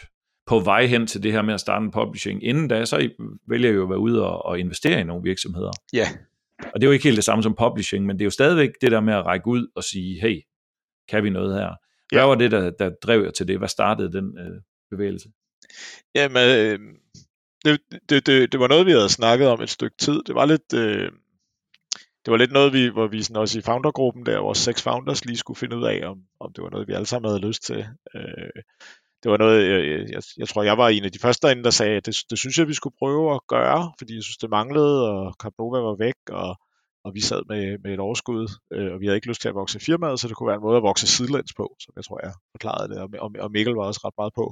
på vej hen til det her med at starte en publishing. Inden da, så I vælger I jo at være ude og, og investere i nogle virksomheder. Ja. Og det er jo ikke helt det samme som publishing, men det er jo stadigvæk det der med at række ud og sige, hey, kan vi noget her? Hvad Ja. var det, der, der drev jer til det? Hvad startede den øh, bevægelse? Jamen, øh, det, det, det, det var noget, vi havde snakket om et stykke tid. Det var lidt, øh, det var lidt noget, vi, hvor vi sådan også i foundergruppen der, vores seks founders lige skulle finde ud af, om, om det var noget, vi alle sammen havde lyst til. Øh, det var noget, jeg, jeg, jeg tror, jeg var en af de første derinde, der sagde, at det, det synes jeg, vi skulle prøve at gøre, fordi jeg synes, det manglede, og Caprova var væk, og, og vi sad med, med et overskud, øh, og vi havde ikke lyst til at vokse firmaet, så det kunne være en måde at vokse sidelæns på, som jeg tror, jeg forklarede det, og, og, og Mikkel var også ret meget på.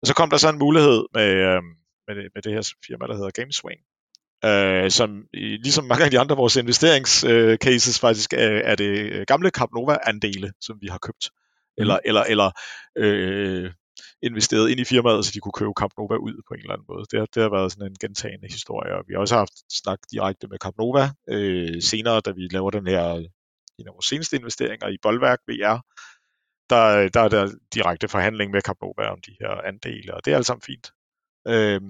Og så kom der så en mulighed med, øh, med, det, med det her firma, der hedder Gameswing, øh, som ligesom mange af de andre af vores investeringscases øh, faktisk er, er det øh, gamle Capnova-andele, som vi har købt. Eller, eller, eller øh, investeret ind i firmaet, så de kunne købe Capnova ud på en eller anden måde. Det har, det har været sådan en gentagende historie, og vi har også haft snak direkte med Capnova øh, senere, da vi laver den her, en af vores seneste investeringer i Boldværk VR, der, der er der direkte forhandling med Capnova om de her andele, og det er alt sammen fint. Øh,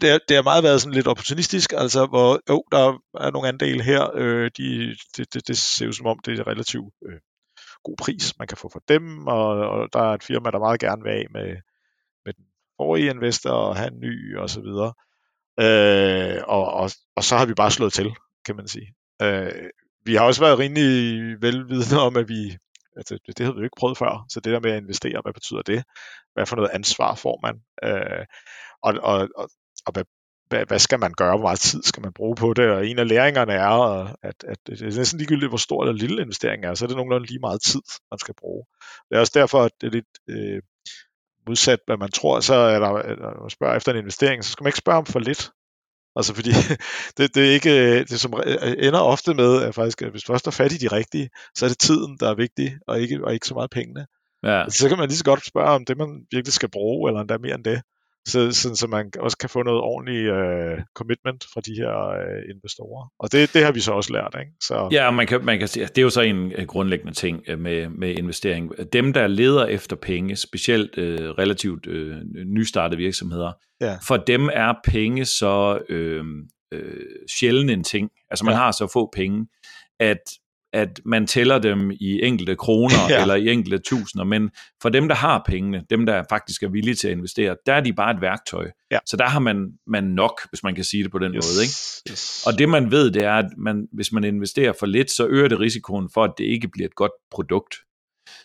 det, har, det har meget været sådan lidt opportunistisk, altså hvor jo, der er nogle andele her, øh, de, det, det, det ser ud som om, det er relativt øh, god pris, man kan få for dem, og, og der er et firma, der meget gerne vil af med, med den forrige investor og have en ny og så videre. Øh, og, og, og så har vi bare slået til, kan man sige. Øh, vi har også været rimelig velvidende om, at vi, altså det, det havde vi jo ikke prøvet før, så det der med at investere, hvad betyder det? Hvad for noget ansvar får man? Øh, og, og, og, og hvad, hvad, hvad skal man gøre? Hvor meget tid skal man bruge på det? Og en af læringerne er, at, at det er næsten ligegyldigt, hvor stor eller lille investering er, så er det nogenlunde lige meget tid, man skal bruge. Det er også derfor, at det er lidt øh, modsat, hvad man tror, så er der, når man spørger efter en investering, så skal man ikke spørge om for lidt. Altså fordi (laughs) det, det er ikke, det som ender ofte med, at faktisk, at hvis du først er fat i de rigtige, så er det tiden, der er vigtig, og ikke, og ikke så meget pengene. Ja. Altså, så kan man lige så godt spørge om det, man virkelig skal bruge, eller endda mere end det så, sådan, så man også kan få noget ordentligt uh, commitment fra de her uh, investorer. Og det, det har vi så også lært. Ikke? Så... Ja, man kan, man kan sige, det er jo så en uh, grundlæggende ting uh, med, med investering. Dem, der leder efter penge, specielt uh, relativt uh, nystartede virksomheder, ja. for dem er penge så uh, uh, sjældent en ting. Altså man ja. har så få penge, at at man tæller dem i enkelte kroner (laughs) ja. eller i enkelte tusinder, men for dem, der har pengene, dem, der faktisk er villige til at investere, der er de bare et værktøj. Ja. Så der har man, man nok, hvis man kan sige det på den yes. måde. Ikke? Yes. Og det man ved, det er, at man, hvis man investerer for lidt, så øger det risikoen for, at det ikke bliver et godt produkt.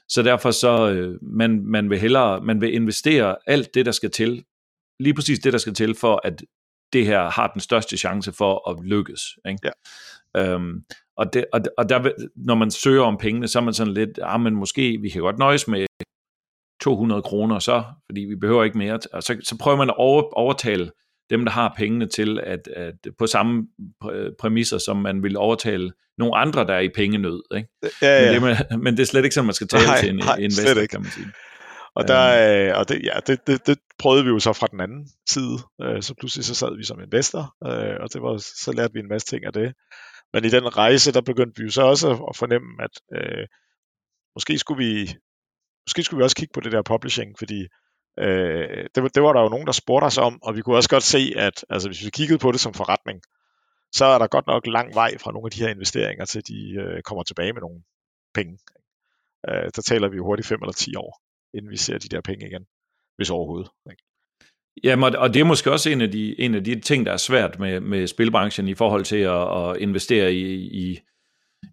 Så derfor så, øh, man, man vil hellere, man vil investere alt det, der skal til, lige præcis det, der skal til, for at det her har den største chance for at lykkes. Ikke? Ja. Øhm, og, det, og, og der, når man søger om pengene, så er man sådan lidt, ah, men måske vi kan godt nøjes med 200 kroner så, fordi vi behøver ikke mere. Og så, så prøver man at over, overtale dem, der har pengene til, at, at på samme præmisser, som man vil overtale nogle andre, der er i pengenød. Ikke? Ja, ja. Men, det, men det er slet ikke sådan, man skal tale nej, til en nej, investor, kan man sige. Og, der, øhm. og det, ja, det, det, det prøvede vi jo så fra den anden side. Øh, så pludselig så sad vi som investor, øh, og det var, så lærte vi en masse ting af det. Men i den rejse, der begyndte vi jo så også at fornemme, at øh, måske skulle vi måske skulle vi også kigge på det der publishing, fordi øh, det, det var der jo nogen, der spurgte os om, og vi kunne også godt se, at altså, hvis vi kiggede på det som forretning, så er der godt nok lang vej fra nogle af de her investeringer, til de øh, kommer tilbage med nogle penge. Øh, der taler vi jo hurtigt 5 eller 10 år, inden vi ser de der penge igen, hvis overhovedet. Ikke? Ja, og det er måske også en af de, en af de ting, der er svært med, med spilbranchen i forhold til at, at investere i, i,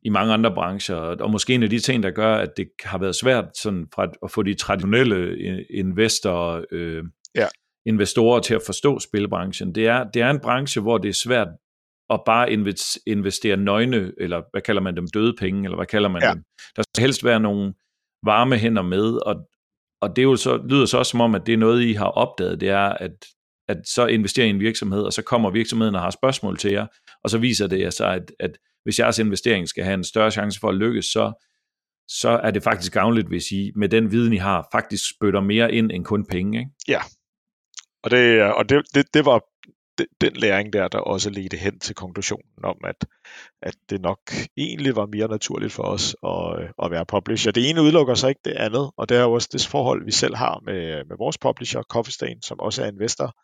i mange andre brancher. Og måske en af de ting, der gør, at det har været svært sådan fra at få de traditionelle investorer, øh, ja. investorer til at forstå spilbranchen. Det er, det er en branche, hvor det er svært at bare investere nøgne, eller hvad kalder man dem, døde penge, eller hvad kalder man ja. dem. Der skal helst være nogle varme hænder med, og, og det er jo så, lyder så også som om, at det er noget, I har opdaget, det er, at, at så investerer i en virksomhed, og så kommer virksomheden og har spørgsmål til jer, og så viser det sig, at, at hvis jeres investering skal have en større chance for at lykkes, så, så er det faktisk gavnligt, hvis I med den viden, I har, faktisk spytter mere ind end kun penge. Ikke? Ja, og det, og det, det, det var den læring der, der også ledte hen til konklusionen om, at, at det nok egentlig var mere naturligt for os at, øh, at være publisher. Det ene udelukker sig ikke det andet, og det er jo også det forhold, vi selv har med, med vores publisher, Coffee Stain, som også er investor,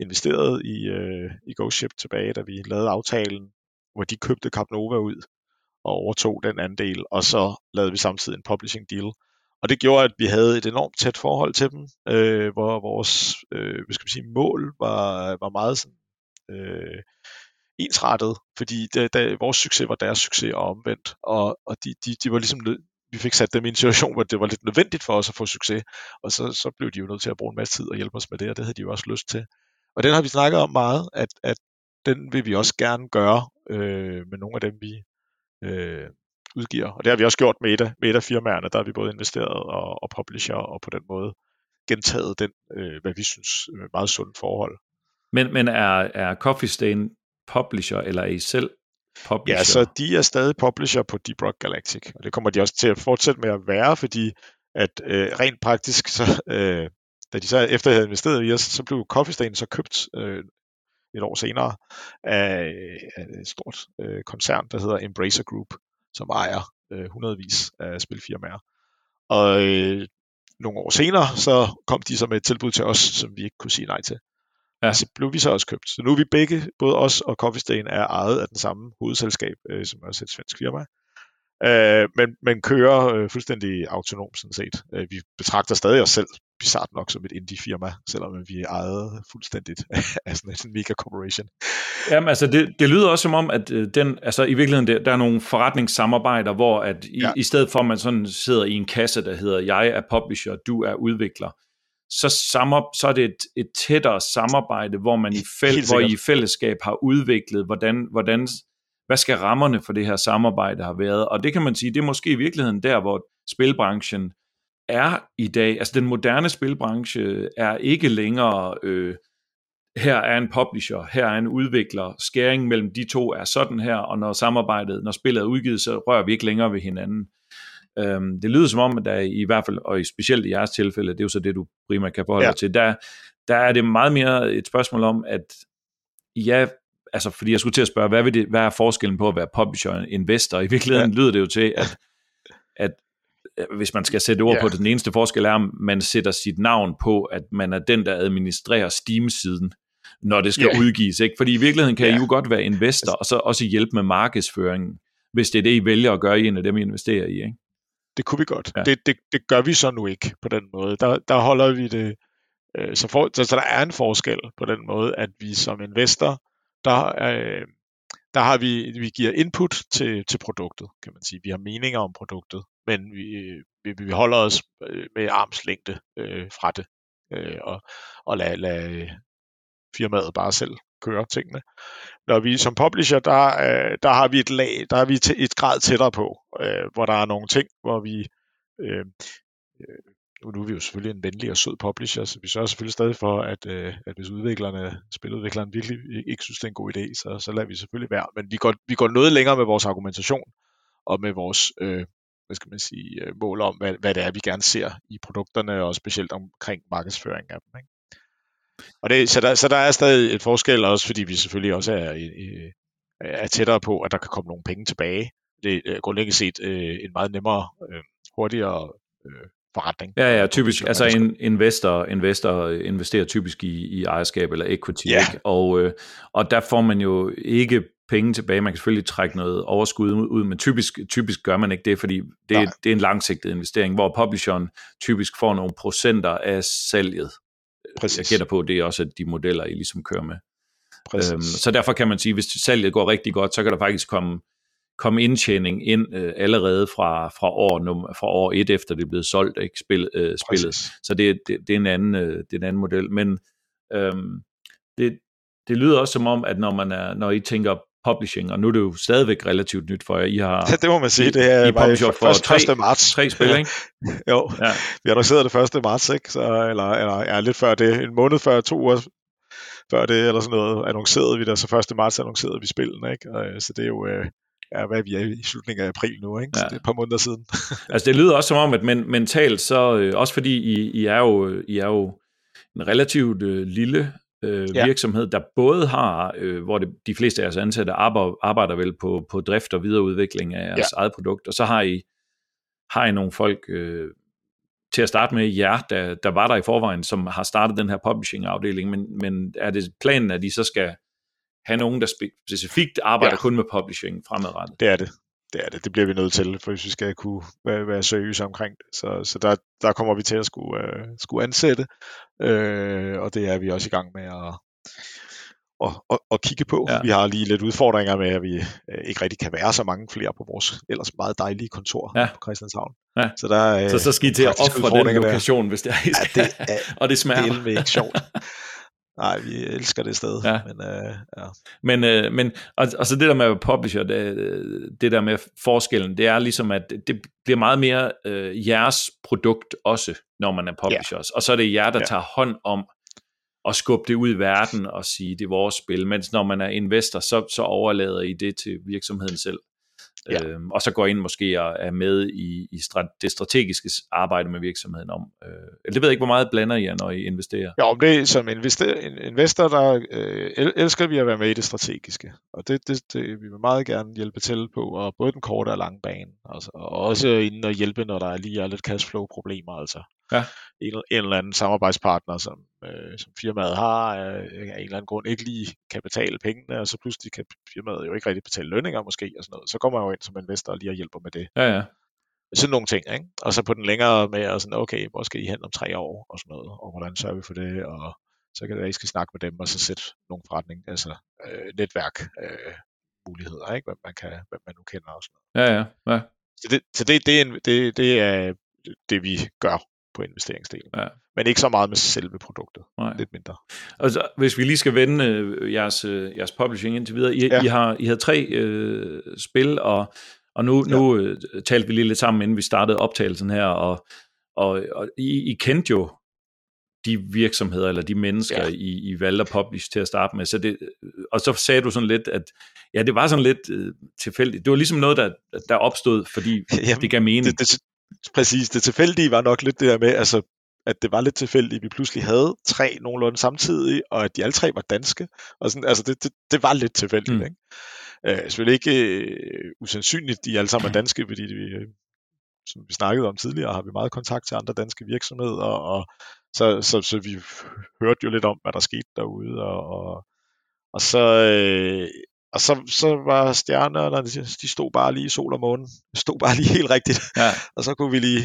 investeret i, øh, i GoShip tilbage, da vi lavede aftalen, hvor de købte Capnova ud og overtog den andel, og så lavede vi samtidig en publishing deal, og det gjorde, at vi havde et enormt tæt forhold til dem, øh, hvor vores øh, hvad skal vi sige, mål var, var meget sådan, øh, ensrettet, fordi det, det, vores succes var deres succes og omvendt. Og, og de, de, de var ligesom, vi fik sat dem i en situation, hvor det var lidt nødvendigt for os at få succes, og så, så blev de jo nødt til at bruge en masse tid og hjælpe os med det, og det havde de jo også lyst til. Og den har vi snakket om meget, at, at den vil vi også gerne gøre øh, med nogle af dem, vi, øh, udgiver. Og det har vi også gjort med et af, med et af firmaerne, der har vi både investeret og, og publisher, og på den måde gentaget den, øh, hvad vi synes, øh, meget sund forhold. Men, men er, er Coffee Stain publisher, eller er I selv publisher? Ja, så de er stadig publisher på Deep Rock Galactic, og det kommer de også til at fortsætte med at være, fordi at øh, rent praktisk, så, øh, da de så efter havde investeret i os, så blev Coffee Stain så købt øh, et år senere af, af et stort øh, koncern, der hedder Embracer Group, som ejer øh, hundredvis af spilfirmaer. Og øh, nogle år senere, så kom de så med et tilbud til os, som vi ikke kunne sige nej til. Ja. Så blev vi så også købt. Så nu er vi begge, både os og Coffee Stain, er ejet af den samme hovedselskab, øh, som er et svensk firma. Øh, men, men kører øh, fuldstændig autonom sådan set. Øh, vi betragter stadig os selv bizart nok som et indie-firma, selvom vi er ejet fuldstændigt (laughs) af sådan en mega corporation. Jamen, altså, det, det lyder også som om, at øh, den, altså, i virkeligheden, der, der er nogle forretningssamarbejder, hvor at i, ja. i stedet for, at man sådan sidder i en kasse, der hedder, jeg er publisher, du er udvikler, så, samar, så er det et, et tættere samarbejde, hvor man i, fæl, hvor I i fællesskab har udviklet, hvordan, hvordan, hvad skal rammerne for det her samarbejde har været. Og det kan man sige, det er måske i virkeligheden der, hvor spilbranchen er i dag. Altså den moderne spilbranche er ikke længere, øh, her er en publisher, her er en udvikler, skæring mellem de to er sådan her, og når samarbejdet, når spillet er udgivet, så rører vi ikke længere ved hinanden. Øhm, det lyder som om, at der i hvert fald, og specielt i jeres tilfælde, det er jo så det, du primært kan forholde ja. dig til, der, der er det meget mere et spørgsmål om, at ja, altså fordi jeg skulle til at spørge, hvad, vil det, hvad er forskellen på at være publisher og investor? I virkeligheden ja. lyder det jo til, at, at hvis man skal sætte ord yeah. på det, den eneste forskel er, at man sætter sit navn på, at man er den, der administrerer Steam-siden, når det skal yeah. udgives. Ikke? Fordi i virkeligheden kan yeah. I jo godt være investor, og så også hjælpe med markedsføringen, hvis det er det, I vælger at gøre i en af dem, I investerer i. Ikke? Det kunne vi godt. Ja. Det, det, det gør vi så nu ikke på den måde. Der, der holder vi det, øh, så, for, så, så der er en forskel på den måde, at vi som investor, der, øh, der har vi, vi giver input til, til produktet, kan man sige. Vi har meninger om produktet, men vi, vi, vi holder os øh, med armslængde øh, fra det, øh, og, og lade, lad firmaet bare selv køre tingene. Når vi som publisher, der, øh, der har vi et lag, der er vi et grad tættere på, øh, hvor der er nogle ting, hvor vi øh, øh, nu er vi jo selvfølgelig en venlig og sød publisher, så vi sørger selvfølgelig stadig for, at, øh, at hvis udviklerne, spiludviklerne virkelig ikke synes, det er en god idé, så, så lader vi selvfølgelig være. Men vi går, vi går noget længere med vores argumentation, og med vores øh, hvad skal man sige, øh, mål om, hvad, hvad det er, vi gerne ser i produkterne, og specielt omkring markedsføring af dem. Ikke? Og det, så, der, så der er stadig et forskel, også fordi vi selvfølgelig også er, øh, øh, er tættere på, at der kan komme nogle penge tilbage. Det er grundlæggende set øh, en meget nemmere, øh, hurtigere øh, forretning. Ja, ja, typisk. Altså en investor, investor investerer typisk i, i ejerskab eller equity, ja. ikke? Og, øh, og der får man jo ikke penge tilbage. Man kan selvfølgelig trække noget overskud ud, men typisk, typisk gør man ikke det, fordi det, det er en langsigtet investering, hvor publisheren typisk får nogle procenter af salget. Præcis. Jeg gætter på, det er også de modeller, I ligesom kører med. Præcis. Øhm, så derfor kan man sige, hvis salget går rigtig godt, så kan der faktisk komme komme indtjening ind øh, allerede fra, fra, år nummer, fra år et efter det er blevet solgt, ikke spil, øh, spillet. Så det, det, det, er en anden, øh, det er en anden model. Men øhm, det, det lyder også som om, at når, man er, når I tænker publishing, og nu er det jo stadigvæk relativt nyt for jer. I har, (laughs) ja, det må man sige. Det er I, I publisher for første, tre, 1. marts. Tre spil, ikke? (laughs) jo, ja. vi annoncerede det 1. marts, ikke? Så, eller, eller ja, lidt før det, en måned før, to uger før det, eller sådan noget, annoncerede vi det, så 1. marts annoncerede vi spillene, ikke? Og, så det er jo, øh, ja, hvad vi er i slutningen af april nu, ikke? Så ja. det er et par måneder siden. (laughs) altså det lyder også som om, at men, mentalt, så øh, også fordi I, I, er jo, I er jo en relativt øh, lille øh, ja. virksomhed, der både har, øh, hvor det, de fleste af jeres ansatte arbejder, arbejder vel på, på drift og videreudvikling af jeres ja. eget produkt, og så har I, har I nogle folk øh, til at starte med jer, der, der var der i forvejen, som har startet den her publishing-afdeling, men, men er det planen, at de så skal have nogen, der specifikt arbejder ja. kun med publishing fremadrettet. Det er det. Det er det. Det bliver vi nødt til, for hvis vi skal kunne være, være seriøse omkring det. Så, så der, der kommer vi til at skulle, uh, skulle ansætte, uh, og det er vi også i gang med at, at, at, at kigge på. Ja. Vi har lige lidt udfordringer med, at vi uh, ikke rigtig kan være så mange flere på vores ellers meget dejlige kontor ja. på Christianshavn. Ja. Så, der, så så skal I til at ofre den lokation, der. hvis det er, ja, det er og det smager. Det er ikke sjovt. (laughs) Nej, vi elsker det sted. Ja. Men, øh, ja. men, øh, men og, og så det der med at publisher, det, det der med forskellen, det er ligesom, at det bliver meget mere øh, jeres produkt også, når man er publishers. Ja. Og så er det jer, der ja. tager hånd om at skubbe det ud i verden og sige, det er vores spil. Mens når man er investor, så, så overlader I det til virksomheden selv. Ja. Øhm, og så går ind måske og er med i, i strat- det strategiske arbejde med virksomheden om. Øh, det ved jeg ikke, hvor meget blander I når I investerer? Ja, om det som investor, investor der øh, elsker vi at være med i det strategiske. Og det, det, det vi vil meget gerne hjælpe til på, og både den korte og lange bane. Altså, og også inden at hjælpe, når der er lige er lidt cashflow-problemer. Altså ja. en, en eller anden samarbejdspartner, som, øh, som firmaet har, øh, af en eller anden grund ikke lige kan betale pengene, og så pludselig kan firmaet jo ikke rigtig betale lønninger måske, og sådan noget. Så kommer jeg jo ind som investor og lige og hjælper med det. Ja, ja. Sådan nogle ting, ikke? Og så på den længere med, og sådan, okay, hvor skal I hen om tre år, og sådan noget, og hvordan sørger vi for det, og så kan det være, at I skal snakke med dem, og så sætte nogle forretning, altså øh, netværk øh, muligheder, ikke? Hvem man, kan, hvem man nu kender og sådan noget. Ja, ja, ja. Så det, så det, det, er, en, det, det er det, vi gør på investeringsdelen. Ja. Men ikke så meget med selve produktet. Nej. Lidt mindre. Altså, hvis vi lige skal vende øh, jeres, øh, jeres publishing indtil videre. I, ja. I, har, I har tre øh, spil, og, og nu, ja. nu øh, talte vi lige lidt sammen, inden vi startede optagelsen her, og, og, og I, I kendte jo de virksomheder eller de mennesker, ja. I, I valgte at publish til at starte med. Så det, og så sagde du sådan lidt, at ja, det var sådan lidt øh, tilfældigt. Det var ligesom noget, der, der opstod, fordi (laughs) Jamen, det gav mening. Det, det, præcis, det tilfældige var nok lidt det der med, altså, at det var lidt tilfældigt, at vi pludselig havde tre nogenlunde samtidig, og at de alle tre var danske. Og sådan, altså det, det, det var lidt tilfældigt. Mm. Ikke? Øh, selvfølgelig ikke øh, usandsynligt, de alle sammen er danske, fordi vi, øh, som vi snakkede om tidligere, har vi meget kontakt til andre danske virksomheder, og, og så, så, så vi hørte jo lidt om, hvad der skete derude, og, og, og så, øh, og så, så var stjernerne, de stod bare lige i sol og måne, stod bare lige helt rigtigt, ja. og så kunne vi lige,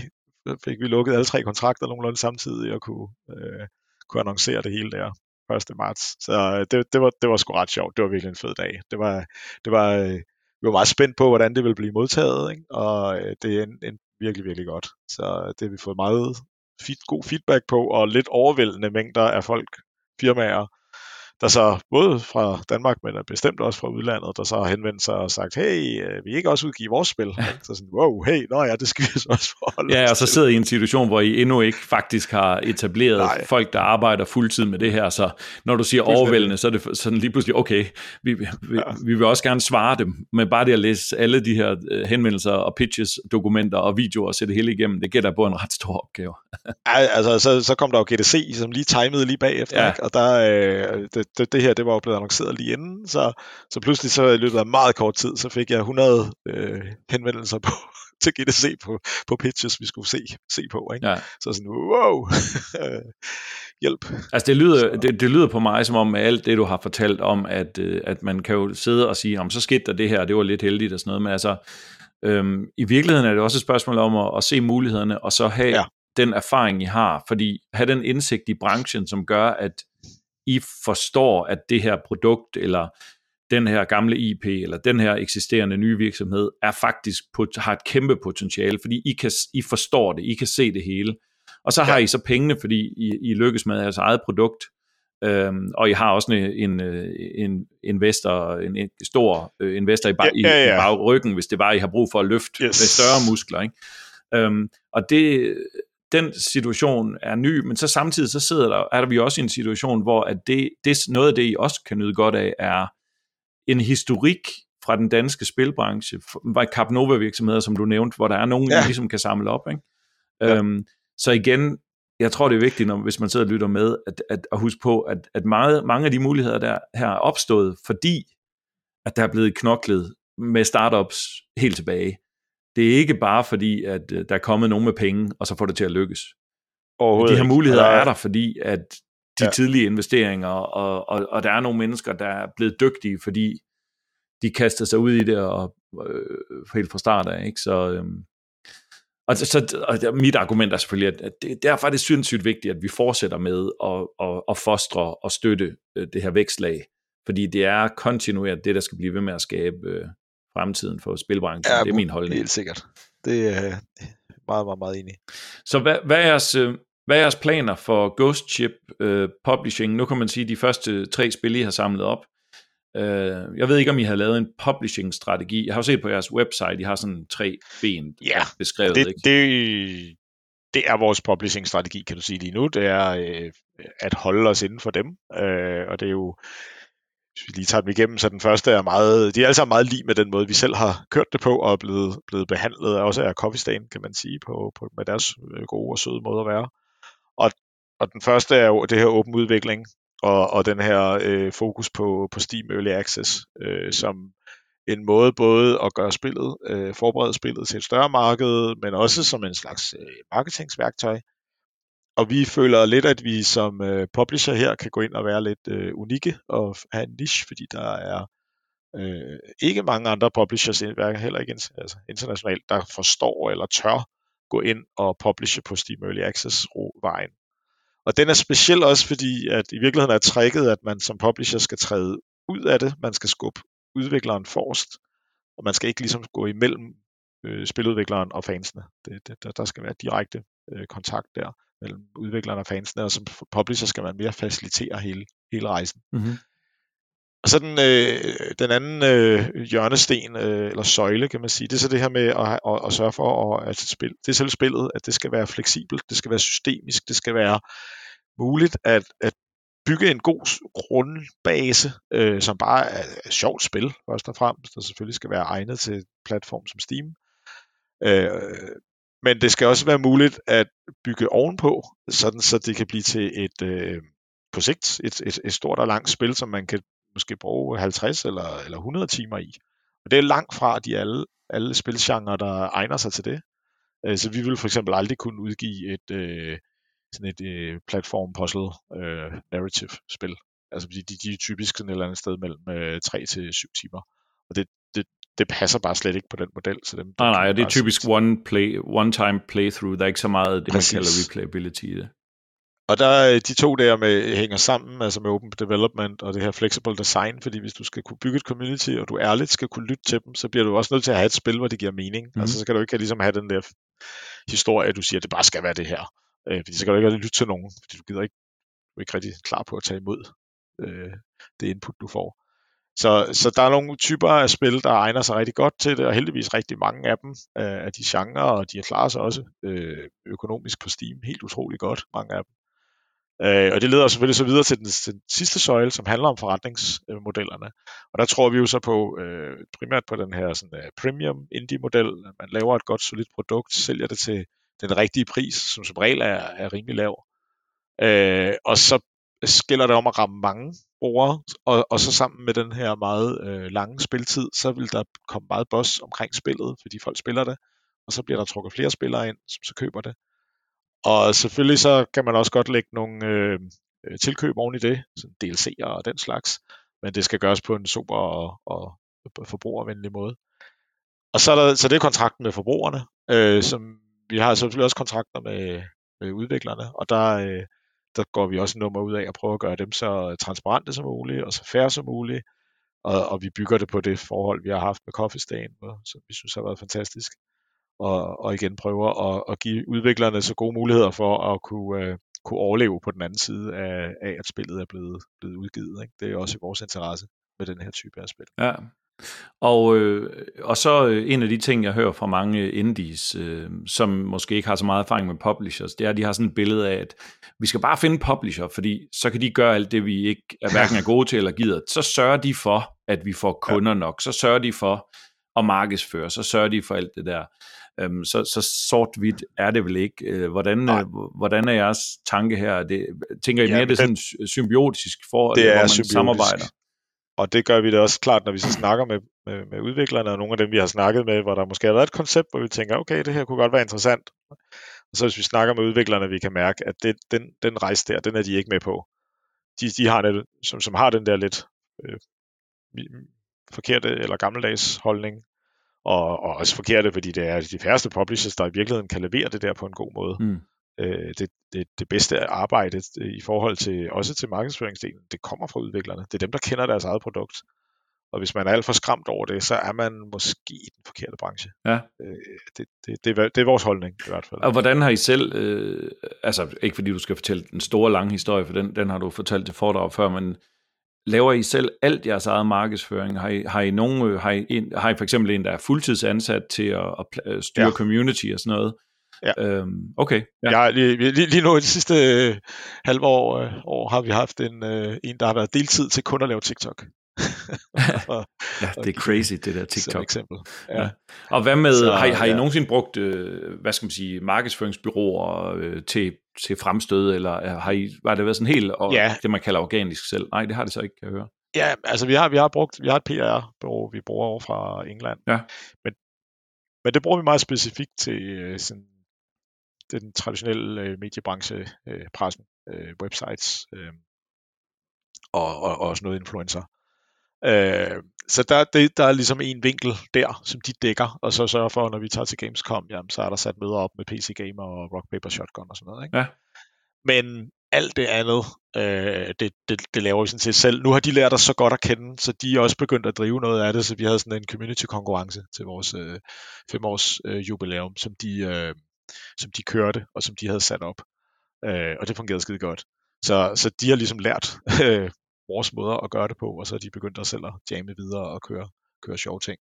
fik vi lukket alle tre kontrakter nogenlunde samtidig, og kunne, øh, kunne annoncere det hele der 1. marts. Så øh, det, det, var, det var sgu ret sjovt, det var virkelig en fed dag. Det var, det var, øh, vi var meget spændt på, hvordan det ville blive modtaget, ikke? og øh, det er en, en virkelig, virkelig godt. Så det har vi fået meget feed, god feedback på, og lidt overvældende mængder af folk, firmaer, der så både fra Danmark, men bestemt også fra udlandet, der så har henvendt sig og sagt, hey, øh, vi ikke også udgive vores spil? så sådan, wow, hey, nå ja, det skal vi så også forholde Ja, og så sidder I i en situation, hvor I endnu ikke faktisk har etableret Nej. folk, der arbejder fuldtid med det her, så når du siger overvældende, så er det sådan lige pludselig, okay, vi, vi, ja. vi vil også gerne svare dem, men bare det at læse alle de her øh, henvendelser og pitches, dokumenter og videoer og sætte det hele igennem, det gælder på en ret stor opgave. ja, altså, så, så kom der jo GDC, som lige timede lige bagefter, ja. ikke? og der, øh, det, det, det her, det var jo blevet annonceret lige inden, så, så pludselig så i løbet af meget kort tid, så fik jeg 100 øh, henvendelser på, (laughs) til GDC på, på pitches, vi skulle se, se på. Ikke? Ja. Så sådan, wow, (laughs) hjælp. Altså det lyder, det, det lyder på mig som om alt det, du har fortalt om, at, øh, at man kan jo sidde og sige, om så skete der det her, det var lidt heldigt og sådan noget, men altså, øhm, i virkeligheden er det også et spørgsmål om at, at se mulighederne, og så have ja. den erfaring, I har, fordi have den indsigt i branchen, som gør, at i forstår, at det her produkt, eller den her gamle IP, eller den her eksisterende nye virksomhed, er faktisk har et kæmpe potentiale, fordi I, kan, I forstår det, I kan se det hele. Og så har ja. I så pengene, fordi I, I lykkes med jeres eget produkt, øhm, og I har også en, en, en investor, en, en stor øh, investor i, bag, ja, ja, ja. i bagryggen, hvis det var, I har brug for at løfte yes. med større muskler. Ikke? Øhm, og det, den situation er ny, men så samtidig så sidder der, er der vi også i en situation, hvor at det, det, noget af det, I også kan nyde godt af, er en historik fra den danske spilbranche, var Capnova virksomheder, som du nævnte, hvor der er nogen, ja. der ligesom kan samle op. Ikke? Ja. Øhm, så igen, jeg tror, det er vigtigt, når, hvis man sidder og lytter med, at, at, at huske på, at, at meget, mange af de muligheder, der her er opstået, fordi at der er blevet knoklet med startups helt tilbage det er ikke bare fordi, at øh, der er kommet nogen med penge, og så får det til at lykkes. De her muligheder er der, fordi at de ja. tidlige investeringer, og, og, og der er nogle mennesker, der er blevet dygtige, fordi de kaster sig ud i det og øh, helt fra start af. Ikke? Så, øh, og, så, og mit argument er selvfølgelig, at det, derfor er det sindssygt vigtigt, at vi fortsætter med at, at, at fostre og støtte øh, det her vækstlag, fordi det er kontinuert det, der skal blive ved med at skabe øh, fremtiden for spilbranchen. Ja, det er min holdning. Helt sikkert. Det er meget, meget, meget enig. Så hvad, hvad, er jeres, øh, hvad er jeres planer for Ghost Ship uh, Publishing? Nu kan man sige, at de første tre spil, I har samlet op. Uh, jeg ved ikke, om I har lavet en publishing-strategi. Jeg har jo set på jeres website, I har sådan tre ben ja, beskrevet. Det, ikke? Det, det er vores publishing-strategi, kan du sige lige nu. Det er øh, at holde os inden for dem. Øh, og det er jo hvis vi lige tager dem igennem, så den første er meget, de er alle sammen meget lige med den måde, vi selv har kørt det på, og er blevet, blevet behandlet også af Coffee Stain, kan man sige, på, på, med deres øh, gode og søde måde at være. Og, og den første er jo det her åben udvikling, og, og den her øh, fokus på, på Steam Early Access, øh, som en måde både at gøre spillet, øh, forberede spillet til et større marked, men også som en slags øh, marketingsværktøj, og vi føler lidt, at vi som øh, publisher her kan gå ind og være lidt øh, unikke og have en niche, fordi der er øh, ikke mange andre publishers, heller ikke altså internationalt, der forstår eller tør gå ind og publishe på Steam Early Access-vejen. Og den er speciel også, fordi at i virkeligheden er tricket, at man som publisher skal træde ud af det. Man skal skubbe udvikleren forrest, og man skal ikke ligesom gå imellem øh, spiludvikleren og fansene. Det, det, der, der skal være direkte øh, kontakt der mellem udvikleren og fansene, og som publisher skal man mere facilitere hele, hele rejsen. Mm-hmm. Og så den, øh, den anden øh, hjørnesten, øh, eller søjle, kan man sige, det er så det her med at, at, at sørge for, at, at spil, det er selv spillet, at det skal være fleksibelt, det skal være systemisk, det skal være muligt at, at bygge en god grundbase, øh, som bare er et sjovt spil, først og fremmest, der selvfølgelig skal være egnet til platform som Steam. Øh, men det skal også være muligt at bygge ovenpå, sådan så det kan blive til et, øh, på sigt, et, et, et stort og langt spil, som man kan måske bruge 50 eller, eller 100 timer i. Og det er langt fra de alle, alle spilgenre, der egner sig til det. Øh, så vi vil for eksempel aldrig kunne udgive et, øh, sådan et øh, platform puzzle øh, narrative spil. Altså de, de, de er typisk sådan et eller andet sted mellem øh, 3 til 7 timer. Og det, det, passer bare slet ikke på den model. Så dem, nej, nej, det er typisk one, play, one time playthrough. Der er ikke så meget det, Præcis. man kalder replayability i det. Og der de to der med, hænger sammen, altså med open development og det her flexible design, fordi hvis du skal kunne bygge et community, og du ærligt skal kunne lytte til dem, så bliver du også nødt til at have et spil, hvor det giver mening. Mm. Altså så kan du ikke ligesom have den der historie, at du siger, at det bare skal være det her. Øh, fordi så kan du ikke lytte til nogen, fordi du gider ikke, du er ikke rigtig klar på at tage imod øh, det input, du får. Så, så der er nogle typer af spil, der egner sig rigtig godt til det, og heldigvis rigtig mange af dem øh, af de genrer, og de har klarer sig også øh, økonomisk på Steam helt utrolig godt, mange af dem. Øh, og det leder selvfølgelig så videre til den, til den sidste søjle, som handler om forretningsmodellerne. Og der tror vi jo så på, øh, primært på den her sådan, uh, premium indie-model, man laver et godt, solidt produkt, sælger det til den rigtige pris, som som regel er, er rimelig lav. Øh, og så skiller det om at ramme mange brugere, og, og så sammen med den her meget øh, lange spiltid, så vil der komme meget boss omkring spillet, fordi folk spiller det, og så bliver der trukket flere spillere ind, som så køber det. Og selvfølgelig så kan man også godt lægge nogle øh, øh tilkøb oven i det, sådan DLC'er og den slags, men det skal gøres på en super og, og forbrugervenlig måde. Og så er der, så det er kontrakten med forbrugerne, øh, som vi har selvfølgelig også kontrakter med, med udviklerne, og der, øh, der går vi også nummer ud af at prøve at gøre dem så øh, transparente som muligt, og så færre som muligt, og, og vi bygger det på det forhold, vi har haft med Coffee Stain, øh, som vi synes har været fantastisk og, og igen prøver at, at give udviklerne så gode muligheder for at kunne, uh, kunne overleve på den anden side af, af at spillet er blevet, blevet udgivet. Ikke? Det er også i vores interesse med den her type af spil. Ja, og, øh, og så øh, en af de ting, jeg hører fra mange indies, øh, som måske ikke har så meget erfaring med publishers, det er, at de har sådan et billede af, at vi skal bare finde publisher, fordi så kan de gøre alt det, vi ikke er hverken er gode til eller gider. Så sørger de for, at vi får kunder nok. Så sørger de for at markedsføre. Så sørger de for alt det der. Øhm, så, så sort-hvidt er det vel ikke. Øh, hvordan, øh, hvordan er jeres tanke her? Det, tænker I ja, mere, det er sådan symbiotisk forhold, det er hvor man symbiotisk. samarbejder? Og det gør vi det også klart, når vi så snakker med, med, med udviklerne, og nogle af dem, vi har snakket med, hvor der måske har været et koncept, hvor vi tænker, okay, det her kunne godt være interessant. Og så hvis vi snakker med udviklerne, vi kan mærke, at det, den, den rejse der, den er de ikke med på. De, de har det, som, som har den der lidt øh, forkerte eller gammeldags holdning, og, og også forkerte, fordi det er de færreste publishers, der i virkeligheden kan levere det der på en god måde. Mm. Øh, det, det, det bedste arbejde i forhold til også til markedsføringsdelen, det kommer fra udviklerne. Det er dem, der kender deres eget produkt. Og hvis man er alt for skræmt over det, så er man måske i den forkerte branche. Ja. Øh, det, det, det, det er vores holdning i hvert fald. Og hvordan har I selv, øh, altså ikke fordi du skal fortælle den store lange historie, for den, den har du fortalt til foredrag før, men Laver I selv alt jeres eget markedsføring? Har I, har I, nogen, øh, har I, en, har I for eksempel en, der er fuldtidsansat til at, at styre ja. community og sådan noget? Ja. Øhm, okay. Ja. Ja, lige, lige, lige nu i de sidste øh, halve år, øh, år har vi haft en, øh, en, der har været deltid til kun at lave TikTok. (laughs) ja, det er crazy, det der TikTok. Som eksempel. Ja. Ja. Og hvad med, Så, har, I, har I ja. nogensinde brugt, øh, hvad skal man sige, markedsføringsbyråer øh, til, til fremstød, eller har I, var det været sådan helt, og, ja. det man kalder organisk selv? Nej, det har det så ikke, kan jeg høre. Ja, altså vi har, vi har brugt, vi har et PR-bureau, vi bruger over fra England. Ja. Men, men det bruger vi meget specifikt til øh, sådan, den traditionelle øh, mediebranche, øh, pressen, øh, websites, øh, og, og, og også noget influencer. Øh, så der, det, der er ligesom en vinkel der, som de dækker, og så sørger for, når vi tager til Gamescom, jamen, så er der sat møder op med PC Gamer og Rock Paper Shotgun og sådan noget. Ikke? Ja. Men alt det andet, øh, det, det, det laver vi sådan set selv. Nu har de lært os så godt at kende, så de er også begyndt at drive noget af det, så vi havde sådan en community-konkurrence til vores øh, femårs øh, jubilæum, som de, øh, som de kørte, og som de havde sat op. Øh, og det fungerede skide godt. Så, så de har ligesom lært øh, vores måder at gøre det på, og så er de begyndt at selv at jamme videre og køre, køre sjove ting.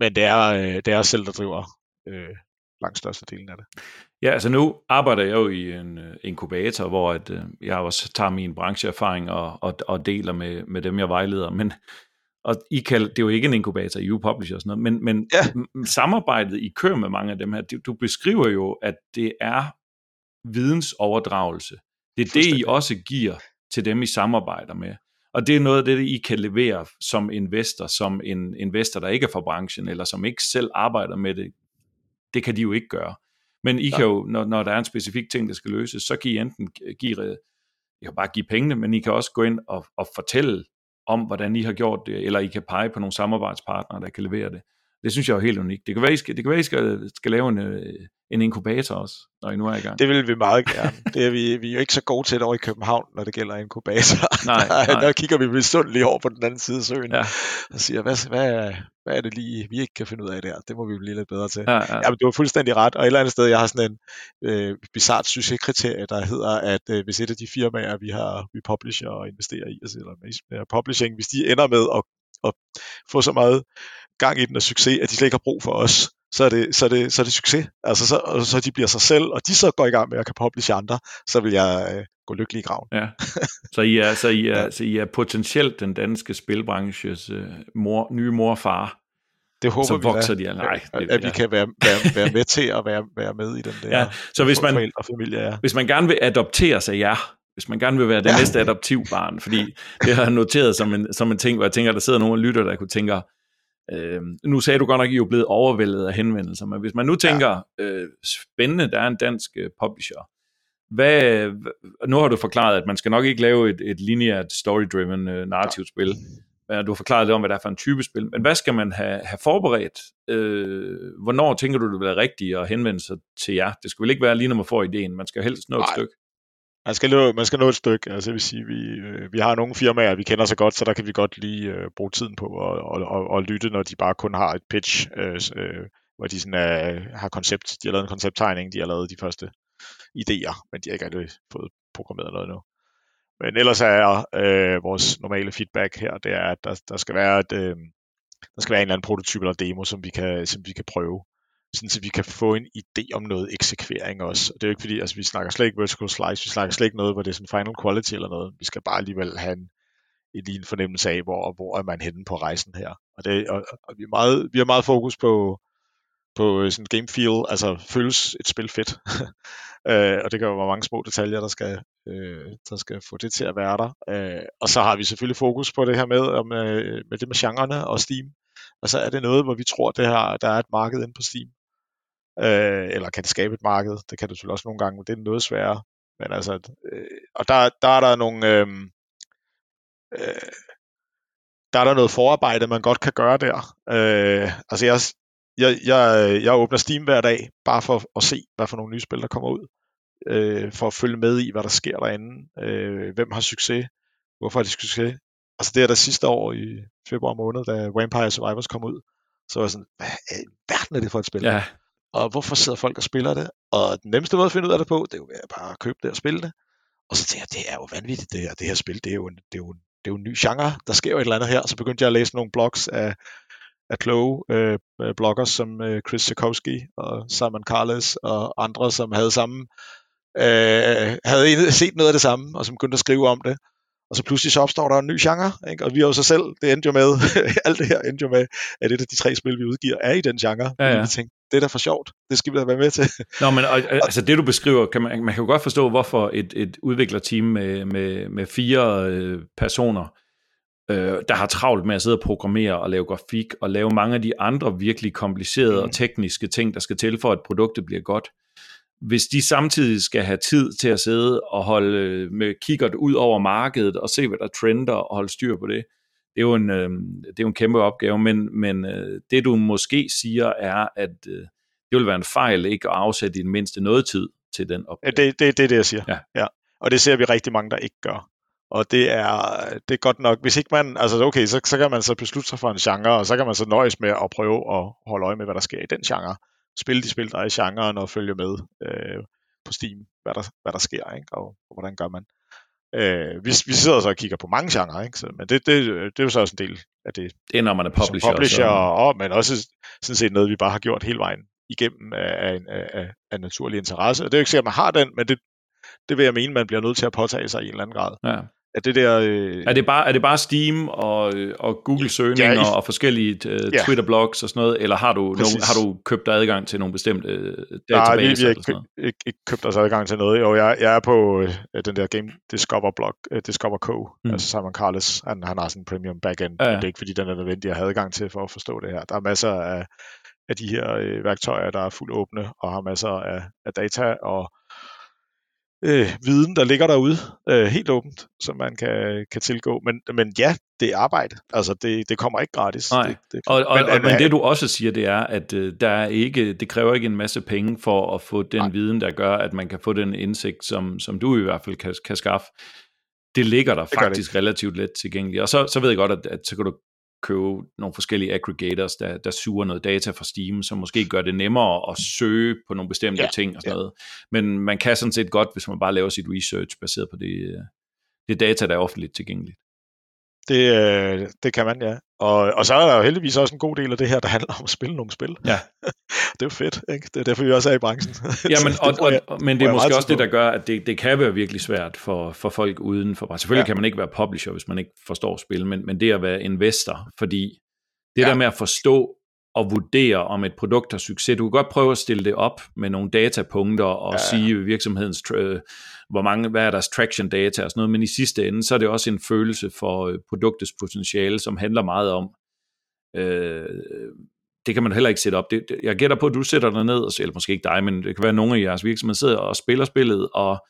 Men det er, øh, det er selv, der driver øh, langt størstedelen af det. Ja, altså nu arbejder jeg jo i en øh, inkubator, hvor at, øh, jeg også tager min brancheerfaring og, og, og deler med, med dem, jeg vejleder. Men, og I kan, det er jo ikke en inkubator, I er publisher og sådan noget, men, men ja. samarbejdet I kører med mange af dem her, du, du beskriver jo, at det er vidensoverdragelse. Det er det, I også giver til dem, I samarbejder med. Og det er noget af det, I kan levere som investor, som en investor, der ikke er fra branchen, eller som ikke selv arbejder med det. Det kan de jo ikke gøre. Men I ja. kan jo, når, når der er en specifik ting, der skal løses, så kan I enten give, I kan bare give pengene, men I kan også gå ind og, og fortælle om, hvordan I har gjort det, eller I kan pege på nogle samarbejdspartnere, der kan levere det. Det synes jeg er helt unikt. Det kan være, I skal, det kan være, I skal, skal lave en, øh, en inkubator også, når I nu er i gang. Det vil vi meget gerne. Det er vi, vi er jo ikke så gode til det over i København, når det gælder inkubator. (laughs) (laughs) Nej, nej. der kigger vi misundeligt lige over på den anden side af søen ja. og siger, hvad, hvad, hvad er det lige, vi ikke kan finde ud af der? Det må vi blive lidt bedre til. Ja, ja. Jamen, du har fuldstændig ret, og et eller andet sted, jeg har sådan en øh, bizart succeskriterie, der hedder, at øh, hvis et af de firmaer, vi har, vi publisher og investerer i, altså, eller publishing, hvis de ender med at, at få så meget gang i den og succes, at de slet ikke har brug for os, så er det, så er det, så er det succes. Altså, så, og så de bliver sig selv, og de så går i gang med at kan publishe andre, så vil jeg øh, gå lykkelig i graven. Ja. Så I er, så I er, (laughs) ja. så I er potentielt den danske spilbranches øh, mor, nye mor og far. Det håber så vi vokser de. Nej, at, det, at vi ja. kan være, være, være med til at være, være med i den der ja. så hvis man, familie. Ja. Hvis man gerne vil adoptere sig jer, hvis man gerne vil være det ja. næste adoptivbarn, fordi det har jeg noteret som en, som en ting, hvor jeg tænker, der sidder nogle lytter, der kunne tænke, Øh, nu sagde du godt nok, at I er blevet overvældet af henvendelser, men hvis man nu tænker, ja. øh, spændende, der er en dansk øh, publisher, hvad, nu har du forklaret, at man skal nok ikke lave et, et lineært story-driven øh, narrativt spil. Du har forklaret det om, hvad det er for en type spil. Men hvad skal man have, have forberedt? Øh, hvornår tænker du, det vil være rigtigt at henvende sig til jer? Det skal vel ikke være lige, når man får ideen. Man skal helst nå et stykke. Man skal, nå, man skal nå et stykke. Altså, jeg vil sige, vi, øh, vi har nogle firmaer, vi kender så godt, så der kan vi godt lige øh, bruge tiden på at og, og, og lytte, når de bare kun har et pitch, øh, øh, hvor de sådan, øh, har koncept. De har lavet en koncepttegning, de har lavet de første idéer, men de har ikke rigtig fået programmeret noget endnu. Men ellers er øh, vores normale feedback her, det er, at der, der skal være et, øh, der skal være en eller anden prototype eller demo, som vi kan, som vi kan prøve sådan så vi kan få en idé om noget eksekvering også. Og det er jo ikke fordi, altså vi snakker slet ikke vertical slice, vi snakker slet ikke noget, hvor det er sådan final quality eller noget. Vi skal bare alligevel have en, en lige en fornemmelse af, hvor, hvor er man henne på rejsen her. Og, det, og, og vi, er meget, vi har meget fokus på, på øh, sådan game feel, altså føles et spil fedt. (laughs) øh, og det kan jo være mange små detaljer, der skal, øh, der skal få det til at være der. Øh, og så har vi selvfølgelig fokus på det her med, om, øh, med det med genrerne og Steam. Og så er det noget, hvor vi tror, det her, der er et marked inde på Steam øh, eller kan det skabe et marked? Det kan det selvfølgelig også nogle gange, men det er noget sværere. Men altså, øh, og der, der er der nogle, øh, øh, der er der noget forarbejde, man godt kan gøre der. Øh, altså jeg, jeg, jeg, jeg åbner Steam hver dag, bare for at se, hvad for nogle nye spil, der kommer ud. Øh, for at følge med i, hvad der sker derinde. Øh, hvem har succes? Hvorfor har de succes? Altså det er der sidste år i februar måned, da Vampire Survivors kom ud, så var jeg sådan, hvad i verden er det for et spil? Ja og hvorfor sidder folk og spiller det? Og den nemmeste måde at finde ud af det på, det er jo bare at købe det og spille det. Og så tænkte jeg, det er jo vanvittigt, det her, det her spil, det er, jo en, det, er jo, det er jo en ny genre, der sker jo et eller andet her. Så begyndte jeg at læse nogle blogs af, af kloge øh, bloggers som øh, Chris Sikowski og Simon Carles og andre, som havde samme øh, havde set noget af det samme, og som begyndte at skrive om det. Og så pludselig så opstår der en ny genre, ikke? og vi har jo så selv, det endte jo med, (laughs) alt det her endte jo med, at et af de tre spil, vi udgiver, er i den genre. Ja, ja. Vi tænkte, det er da for sjovt, det skal vi da være med til. (laughs) Nå, men altså det du beskriver, kan man, man kan jo godt forstå, hvorfor et, et udviklerteam med, med, med fire øh, personer, øh, der har travlt med at sidde og programmere og lave grafik, og lave mange af de andre virkelig komplicerede mm. og tekniske ting, der skal til for, at produktet bliver godt, hvis de samtidig skal have tid til at sidde og holde øh, med kikkert ud over markedet og se, hvad der trender og holde styr på det, det er jo en, øh, det er jo en kæmpe opgave, men, men øh, det du måske siger er, at øh, det vil være en fejl ikke at afsætte i den mindste noget tid til den opgave. Ja, det, det, det er det, jeg siger. Ja. ja. Og det ser vi rigtig mange, der ikke gør. Og det er, det er godt nok, hvis ikke man, altså okay, så, så kan man så beslutte sig for en genre, og så kan man så nøjes med at prøve at holde øje med, hvad der sker i den genre. Spille de spil, der er i genren, og følge med øh, på Steam, hvad der, hvad der sker, ikke? Og, og hvordan gør man. Øh, vi, vi sidder så og kigger på mange genrer, ikke? Så, men det, det, det er jo så også en del af det. Det er, når man er publisher. publisher så... og, men også sådan set noget, vi bare har gjort hele vejen igennem af, af, af, af naturlig interesse. Og det er jo ikke sikkert, at man har den, men det, det vil jeg mene, man bliver nødt til at påtage sig i en eller anden grad. Ja. Er det der... Øh... Er, det bare, er det bare Steam og, og Google-søgninger ja, i... og forskellige ja. Twitter-blogs og sådan noget, eller har du, nogle, har du købt adgang til nogle bestemte uh, databaser? Nej, vi, vi har ikke, ikke, ikke købt os adgang til noget. Jo, jeg, jeg er på uh, den der Game Discover-blog, uh, Discover Co., mm. altså Simon Carles, han, han har sådan en premium backend, ja, ja. det er ikke fordi, den er nødvendig at have adgang til for at forstå det her. Der er masser af, af de her øh, værktøjer, der er fuldt åbne og har masser af, af data og øh, viden, der ligger derude, øh, helt åbent, som man kan, kan tilgå. Men, men ja, det er arbejde. Altså, det, det kommer ikke gratis. Nej. Det, det og, og, men, og, men det du også siger, det er, at øh, der er ikke, det kræver ikke en masse penge for at få den nej. viden, der gør, at man kan få den indsigt, som, som du i hvert fald kan, kan skaffe. Det ligger der det faktisk det. relativt let tilgængeligt. Og så, så ved jeg godt, at, at så kan du købe nogle forskellige aggregators, der, der suger noget data fra Steam, som måske gør det nemmere at søge på nogle bestemte ja, ting og sådan ja. noget. Men man kan sådan set godt, hvis man bare laver sit research baseret på det, det data, der er offentligt tilgængeligt. Det, øh, det kan man, ja. Og, og så er der jo heldigvis også en god del af det her, der handler om at spille nogle spil. Ja. (laughs) det er jo fedt, ikke? Det er derfor, vi også er i branchen. (laughs) ja, men, og, og, og, men det er måske også det, der gør, at det, det kan være virkelig svært for, for folk uden for Selvfølgelig ja. kan man ikke være publisher, hvis man ikke forstår spil, men, men det at være investor, fordi det ja. der med at forstå og vurdere, om et produkt har succes. Du kan godt prøve at stille det op med nogle datapunkter og ja. sige virksomhedens, hvor mange, hvad er deres traction data og sådan noget, men i sidste ende, så er det også en følelse for øh, produktets potentiale, som handler meget om, øh, det kan man heller ikke sætte op. Det, det, jeg gætter på, at du sætter dig ned, eller måske ikke dig, men det kan være, at nogle af jeres virksomheder sidder og spiller spillet, og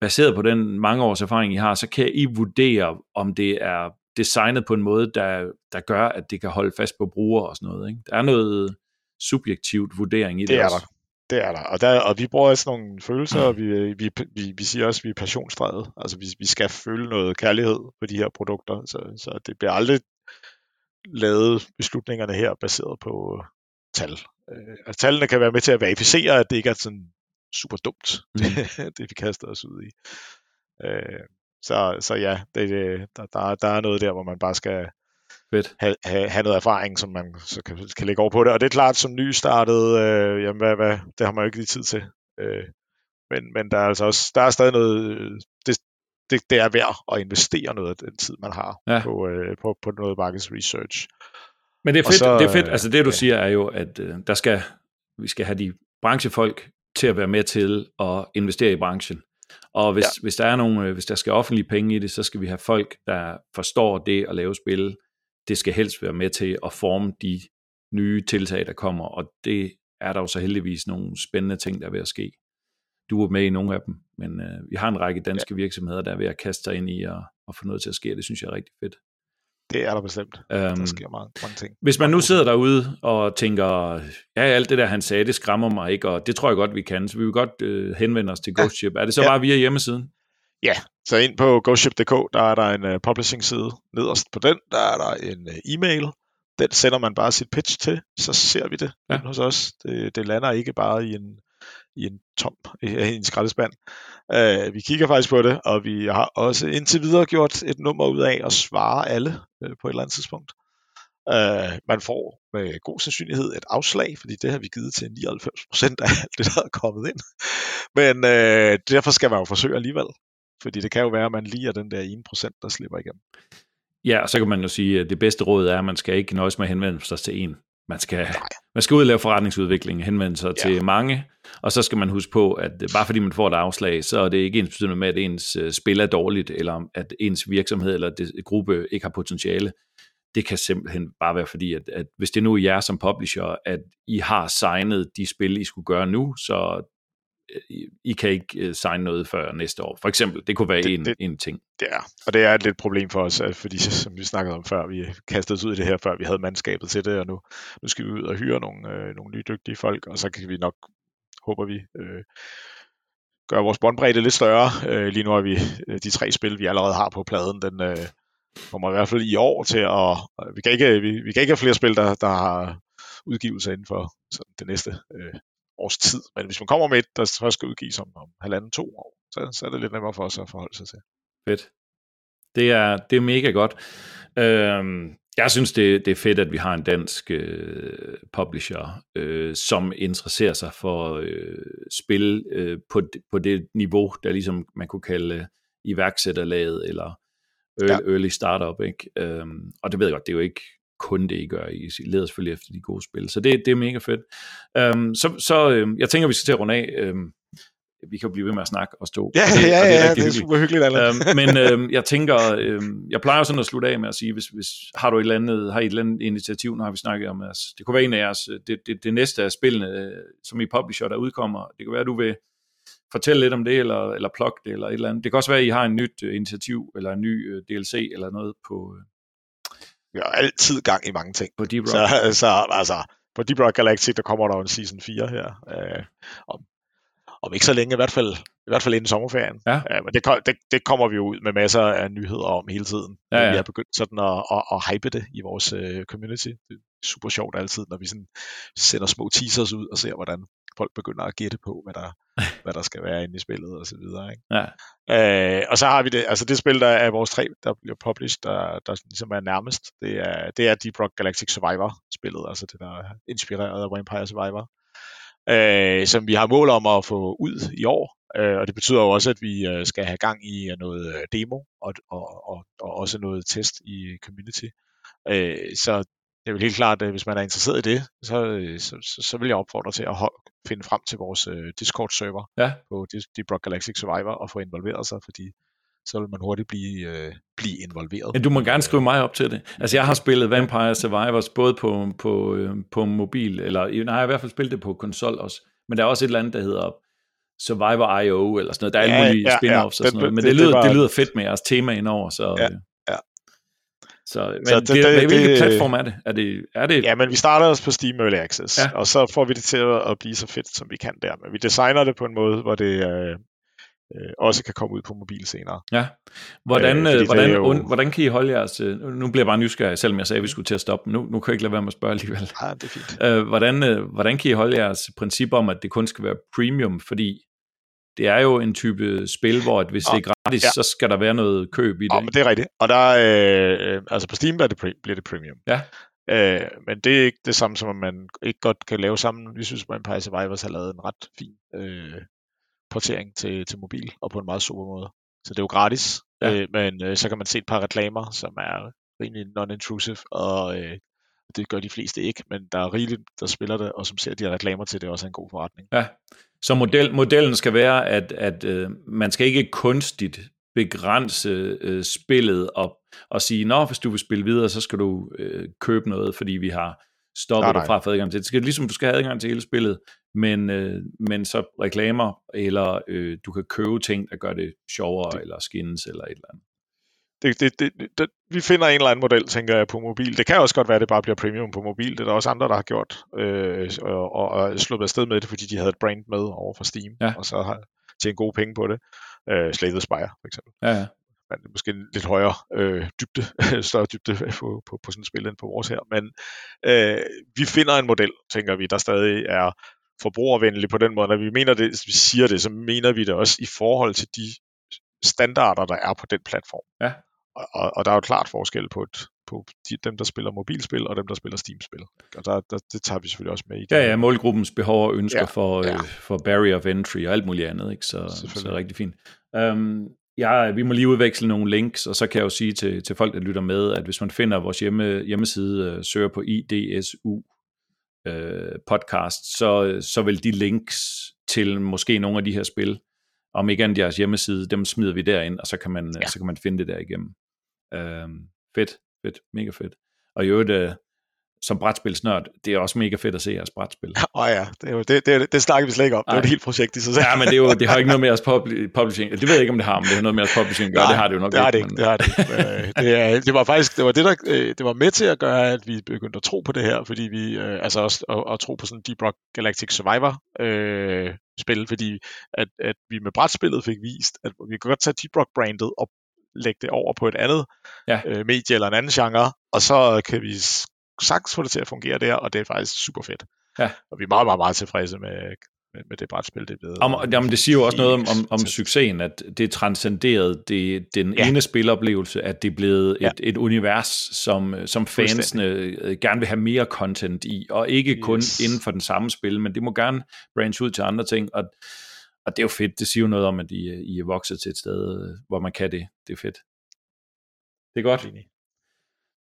baseret på den mange års erfaring, I har, så kan I vurdere, om det er designet på en måde, der, der gør, at det kan holde fast på brugere og sådan noget. Ikke? Der er noget subjektivt vurdering i det, det er også. Der. Det er der. Og, der, og vi bruger også nogle følelser, og vi, vi, vi, vi siger også, at vi er passionsdrevet. Altså vi, vi skal føle noget kærlighed på de her produkter, så, så det bliver aldrig lavet beslutningerne her baseret på tal. Øh, altså, tallene kan være med til at verificere, at det ikke er sådan super dumt, mm. det, (laughs) det vi kaster os ud i. Øh, så, så ja, det, der, der, der er noget der, hvor man bare skal Fedt. Have, have, have noget erfaring, som man så kan, kan lægge over på det. Og det er klart, som nystartet, øh, jamen hvad, hvad, det har man jo ikke lige tid til. Øh, men, men der er altså også, der er stadig noget, det, det, det er værd at investere noget af den tid, man har ja. på, øh, på, på noget markedsresearch. Men det er fedt, så, det er fedt. altså det du ja. siger er jo, at øh, der skal, vi skal have de branchefolk til at være med til at investere i branchen. Og hvis, ja. hvis der er nogle, øh, hvis der skal offentlige penge i det, så skal vi have folk, der forstår det at lave spil. Det skal helst være med til at forme de nye tiltag, der kommer, og det er der jo så heldigvis nogle spændende ting, der er ved at ske. Du er med i nogle af dem, men øh, vi har en række danske ja. virksomheder, der er ved at kaste sig ind i og, og få noget til at ske. Det synes jeg er rigtig fedt. Det er der bestemt. Um, der sker meget, mange ting. Hvis man nu sidder derude og tænker, ja, alt det der, han sagde, det skræmmer mig ikke, og det tror jeg godt, vi kan, så vi vil godt øh, henvende os til Ghost Ship. Er det så ja. bare via hjemmesiden? Ja, så ind på ghostship.dk, der er der en uh, publishing-side. Nederst på den, der er der en uh, e-mail. Den sender man bare sit pitch til, så ser vi det ja. hos os. Det, det lander ikke bare i en, i en tom, i en skraldespand. Uh, vi kigger faktisk på det, og vi har også indtil videre gjort et nummer ud af at svare alle uh, på et eller andet tidspunkt. Uh, man får med god sandsynlighed et afslag, fordi det har vi givet til 99% af alt det, der er kommet ind. Men uh, derfor skal man jo forsøge alligevel. Fordi det kan jo være, at man lige er den der 1%, der slipper igennem. Ja, og så kan man jo sige, at det bedste råd er, at man skal ikke nøjes med at henvende sig til en. Man skal, man skal ud og lave forretningsudvikling, henvende sig ja. til mange, og så skal man huske på, at bare fordi man får et afslag, så er det ikke ens betydende med, at ens øh, spil er dårligt, eller at ens virksomhed eller det, gruppe ikke har potentiale. Det kan simpelthen bare være fordi, at, at hvis det nu er jer som publisher, at I har signet de spil, I skulle gøre nu, så i kan ikke øh, signe noget før næste år. For eksempel, det kunne være det, en, det, en ting. Det er, og det er et lidt problem for os, fordi (laughs) som vi snakkede om før, vi kastede os ud i det her, før vi havde mandskabet til det, og nu, nu skal vi ud og hyre nogle, øh, nogle nye dygtige folk, og så kan vi nok, håber vi, øh, gøre vores båndbredde lidt større. Øh, lige nu er vi øh, de tre spil, vi allerede har på pladen, den øh, kommer i hvert fald i år til at... Vi kan ikke, vi, vi kan ikke have flere spil, der, der har udgivelser inden for sådan, det næste øh, års tid. Men hvis man kommer med et, der først skal udgives om, om halvanden, to år, så, så er det lidt nemmere for os at forholde sig til. Fedt. Det er, det er mega godt. Øhm, jeg synes, det, det er fedt, at vi har en dansk øh, publisher, øh, som interesserer sig for øh, spil øh, på, på det niveau, der ligesom man kunne kalde iværksætterlaget eller early, ja. early startup. Ikke? Øhm, og det ved jeg godt, det er jo ikke kun det, I gør. I leder selvfølgelig efter de gode spil. Så det, det er mega fedt. Øhm, så så øh, jeg tænker, vi skal til at runde af. Øhm, vi kan jo blive ved med at snakke og stå. Ja, og det, ja, og det er, ja, det er super hyggeligt. øhm, men øhm, jeg tænker, øhm, jeg plejer sådan at slutte af med at sige, hvis, hvis har du et eller andet, har I et eller andet initiativ, nu har vi snakket om, altså, det kunne være en af jeres, det, det, det næste af spillene, øh, som I publisher, der udkommer, det kan være, at du vil fortælle lidt om det, eller, eller plukke det, eller et eller andet. Det kan også være, at I har en nyt uh, initiativ, eller en ny øh, DLC, eller noget på... Vi har altid gang i mange ting. På Deep Rock. Så, (laughs) så altså, på Deep Rock Galactic, der kommer der jo en season 4 her. Øh, om, om ikke så længe, i hvert fald, i hvert fald inden sommerferien. Ja. Øh, men det, det, det kommer vi jo ud med masser af nyheder om hele tiden. Ja, ja. Vi har begyndt sådan at, at, at hype det i vores uh, community. Det er super sjovt altid, når vi sådan sender små teasers ud og ser, hvordan folk begynder at gætte på, hvad der, (laughs) hvad der skal være inde i spillet og så videre. Ikke? Ja. Øh, og så har vi det, altså det spil, der er vores tre, der bliver published, der, der ligesom er nærmest, det er, det er Deep Rock Galactic Survivor-spillet, altså det, der er inspireret af Vampire Survivor, øh, som vi har mål om at få ud i år, øh, og det betyder jo også, at vi øh, skal have gang i noget øh, demo, og, og, og, og også noget test i community. Øh, så det er jo helt klart, at hvis man er interesseret i det, så, så, så, så vil jeg opfordre til at finde frem til vores uh, Discord-server ja. på Deep Galactic Survivor og få involveret sig, fordi så vil man hurtigt blive, uh, blive involveret. Ja, du må gerne skrive mig op til det. Altså, jeg har spillet Vampire Survivors både på, på, på mobil, eller nej, jeg har i hvert fald spillet det på konsol også, men der er også et eller andet, der hedder Survivor IO, eller sådan noget. Der er alle mulige ja, spin-offs ja, og sådan noget, men det, det, lyder, det, var... det lyder fedt med jeres tema indover, så... Ja. Så, men så det, det, det, hvilken det, platform er det? Er det, er det? Ja, men vi starter os på Steam Early Access, ja. og så får vi det til at blive så fedt, som vi kan der. Men vi designer det på en måde, hvor det øh, øh, også kan komme ud på mobil senere. Ja. Hvordan, øh, hvordan, jo... hvordan kan I holde jeres... Øh, nu bliver jeg bare nysgerrig, selvom jeg sagde, at vi skulle til at stoppe. Nu, nu kan jeg ikke lade være med at spørge alligevel. Ja, det er fint. Øh, hvordan, øh, hvordan kan I holde jeres princip om, at det kun skal være premium? Fordi det er jo en type spil, hvor at hvis ja, det er gratis, ja. så skal der være noget køb i det. Ja, men det er rigtigt. Og der øh, altså på Steam er det, bliver det premium. Ja. Øh, men det er ikke det samme som, at man ikke godt kan lave sammen. Vi synes, at Empire Survivors har lavet en ret fin øh, portering til, til mobil, og på en meget super måde. Så det er jo gratis, ja. øh, men øh, så kan man se et par reklamer, som er rimelig non-intrusive, og øh, det gør de fleste ikke, men der er rigeligt, der spiller det, og som ser de her reklamer til, det også er en god forretning. Ja, så model, modellen skal være, at, at øh, man skal ikke kunstigt begrænse øh, spillet og, og sige, nå, hvis du vil spille videre, så skal du øh, købe noget, fordi vi har stoppet dig fra at få adgang til det. skal ligesom, du skal have adgang til hele spillet, men, øh, men så reklamer, eller øh, du kan købe ting, der gør det sjovere, det. eller skins, eller et eller andet det, det, det, det, vi finder en eller anden model, tænker jeg, på mobil. Det kan også godt være, at det bare bliver premium på mobil. Det er der også andre, der har gjort, øh, og, og, og slået afsted med det, fordi de havde et brand med over for Steam, ja. og så har tjent gode penge på det. Øh, Slay Spire, for eksempel. Ja, ja. Men måske en lidt højere øh, dybde, (laughs) større dybde på, på, på sådan et spil end på vores her. Men øh, vi finder en model, tænker vi, der stadig er forbrugervenlig på den måde. Når vi mener det, vi siger det, så mener vi det også i forhold til de standarder, der er på den platform. Ja. Og, og der er jo klart forskel på, et, på de, dem, der spiller mobilspil, og dem, der spiller Steam-spil. Og der, der, det tager vi selvfølgelig også med i. Ja, ja, målgruppens behov og ønsker ja, for, ja. Øh, for barrier of entry og alt muligt andet, ikke? Så, så er det rigtig fint. Um, ja, vi må lige udveksle nogle links, og så kan jeg jo sige til, til folk, der lytter med, at hvis man finder vores hjemme, hjemmeside, uh, søger på IDSU uh, podcast, så, så vil de links til måske nogle af de her spil, om ikke andet jeres hjemmeside, dem smider vi derind, og så kan man, ja. så kan man finde det der igennem. Øhm, fedt, fedt, mega fedt. Og i øvrigt, øh, som brætspilsnørd, det er også mega fedt at se jeres brætspil. (laughs) Åh oh ja, det, er jo, det, det, det snakker vi slet ikke om. Det er et helt projekt i sig selv. Ja, men det, er jo, det har ikke noget med jeres (laughs) publishing. Det ved jeg ikke, om det har, men det har noget med jeres publishing gør. det har det jo nok det har det ikke. Men... Det, har det, ikke. det, er, det var faktisk det var det, der, øh, det var med til at gøre, at vi begyndte at tro på det her, fordi vi, øh, altså også at, at, tro på sådan Deep Rock Galactic Survivor øh, spil, fordi at, at vi med brætspillet fik vist, at vi kan godt tage Deep Rock brandet og lægge det over på et andet ja. øh, medie eller en anden genre, og så kan vi sagtens få det til at fungere der, og det er faktisk super fedt. Ja. Og vi er meget, meget, meget tilfredse med, med, med det brætspil, det ved. Om, jamen, det siger jo også noget om, om, om succesen, at det transcenderede det, den ja. ene spiloplevelse, at det er blevet ja. et, et univers, som, som fansene øh, gerne vil have mere content i, og ikke yes. kun inden for den samme spil, men det må gerne branche ud til andre ting, og, og det er jo fedt, det siger jo noget om, at I, I er vokset til et sted, hvor man kan det, det er fedt. Det er godt.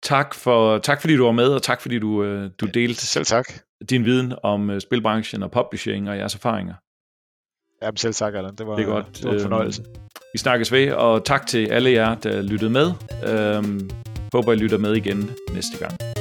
Tak, for, tak fordi du var med, og tak fordi du, øh, du delte selv tak. din viden om spilbranchen og publishing og jeres erfaringer. Ja, selv tak, Allan. Det var, det, er godt. det var en fornøjelse. Øhm, vi snakkes ved, og tak til alle jer, der lyttede med. Øhm, håber, I lytter med igen næste gang.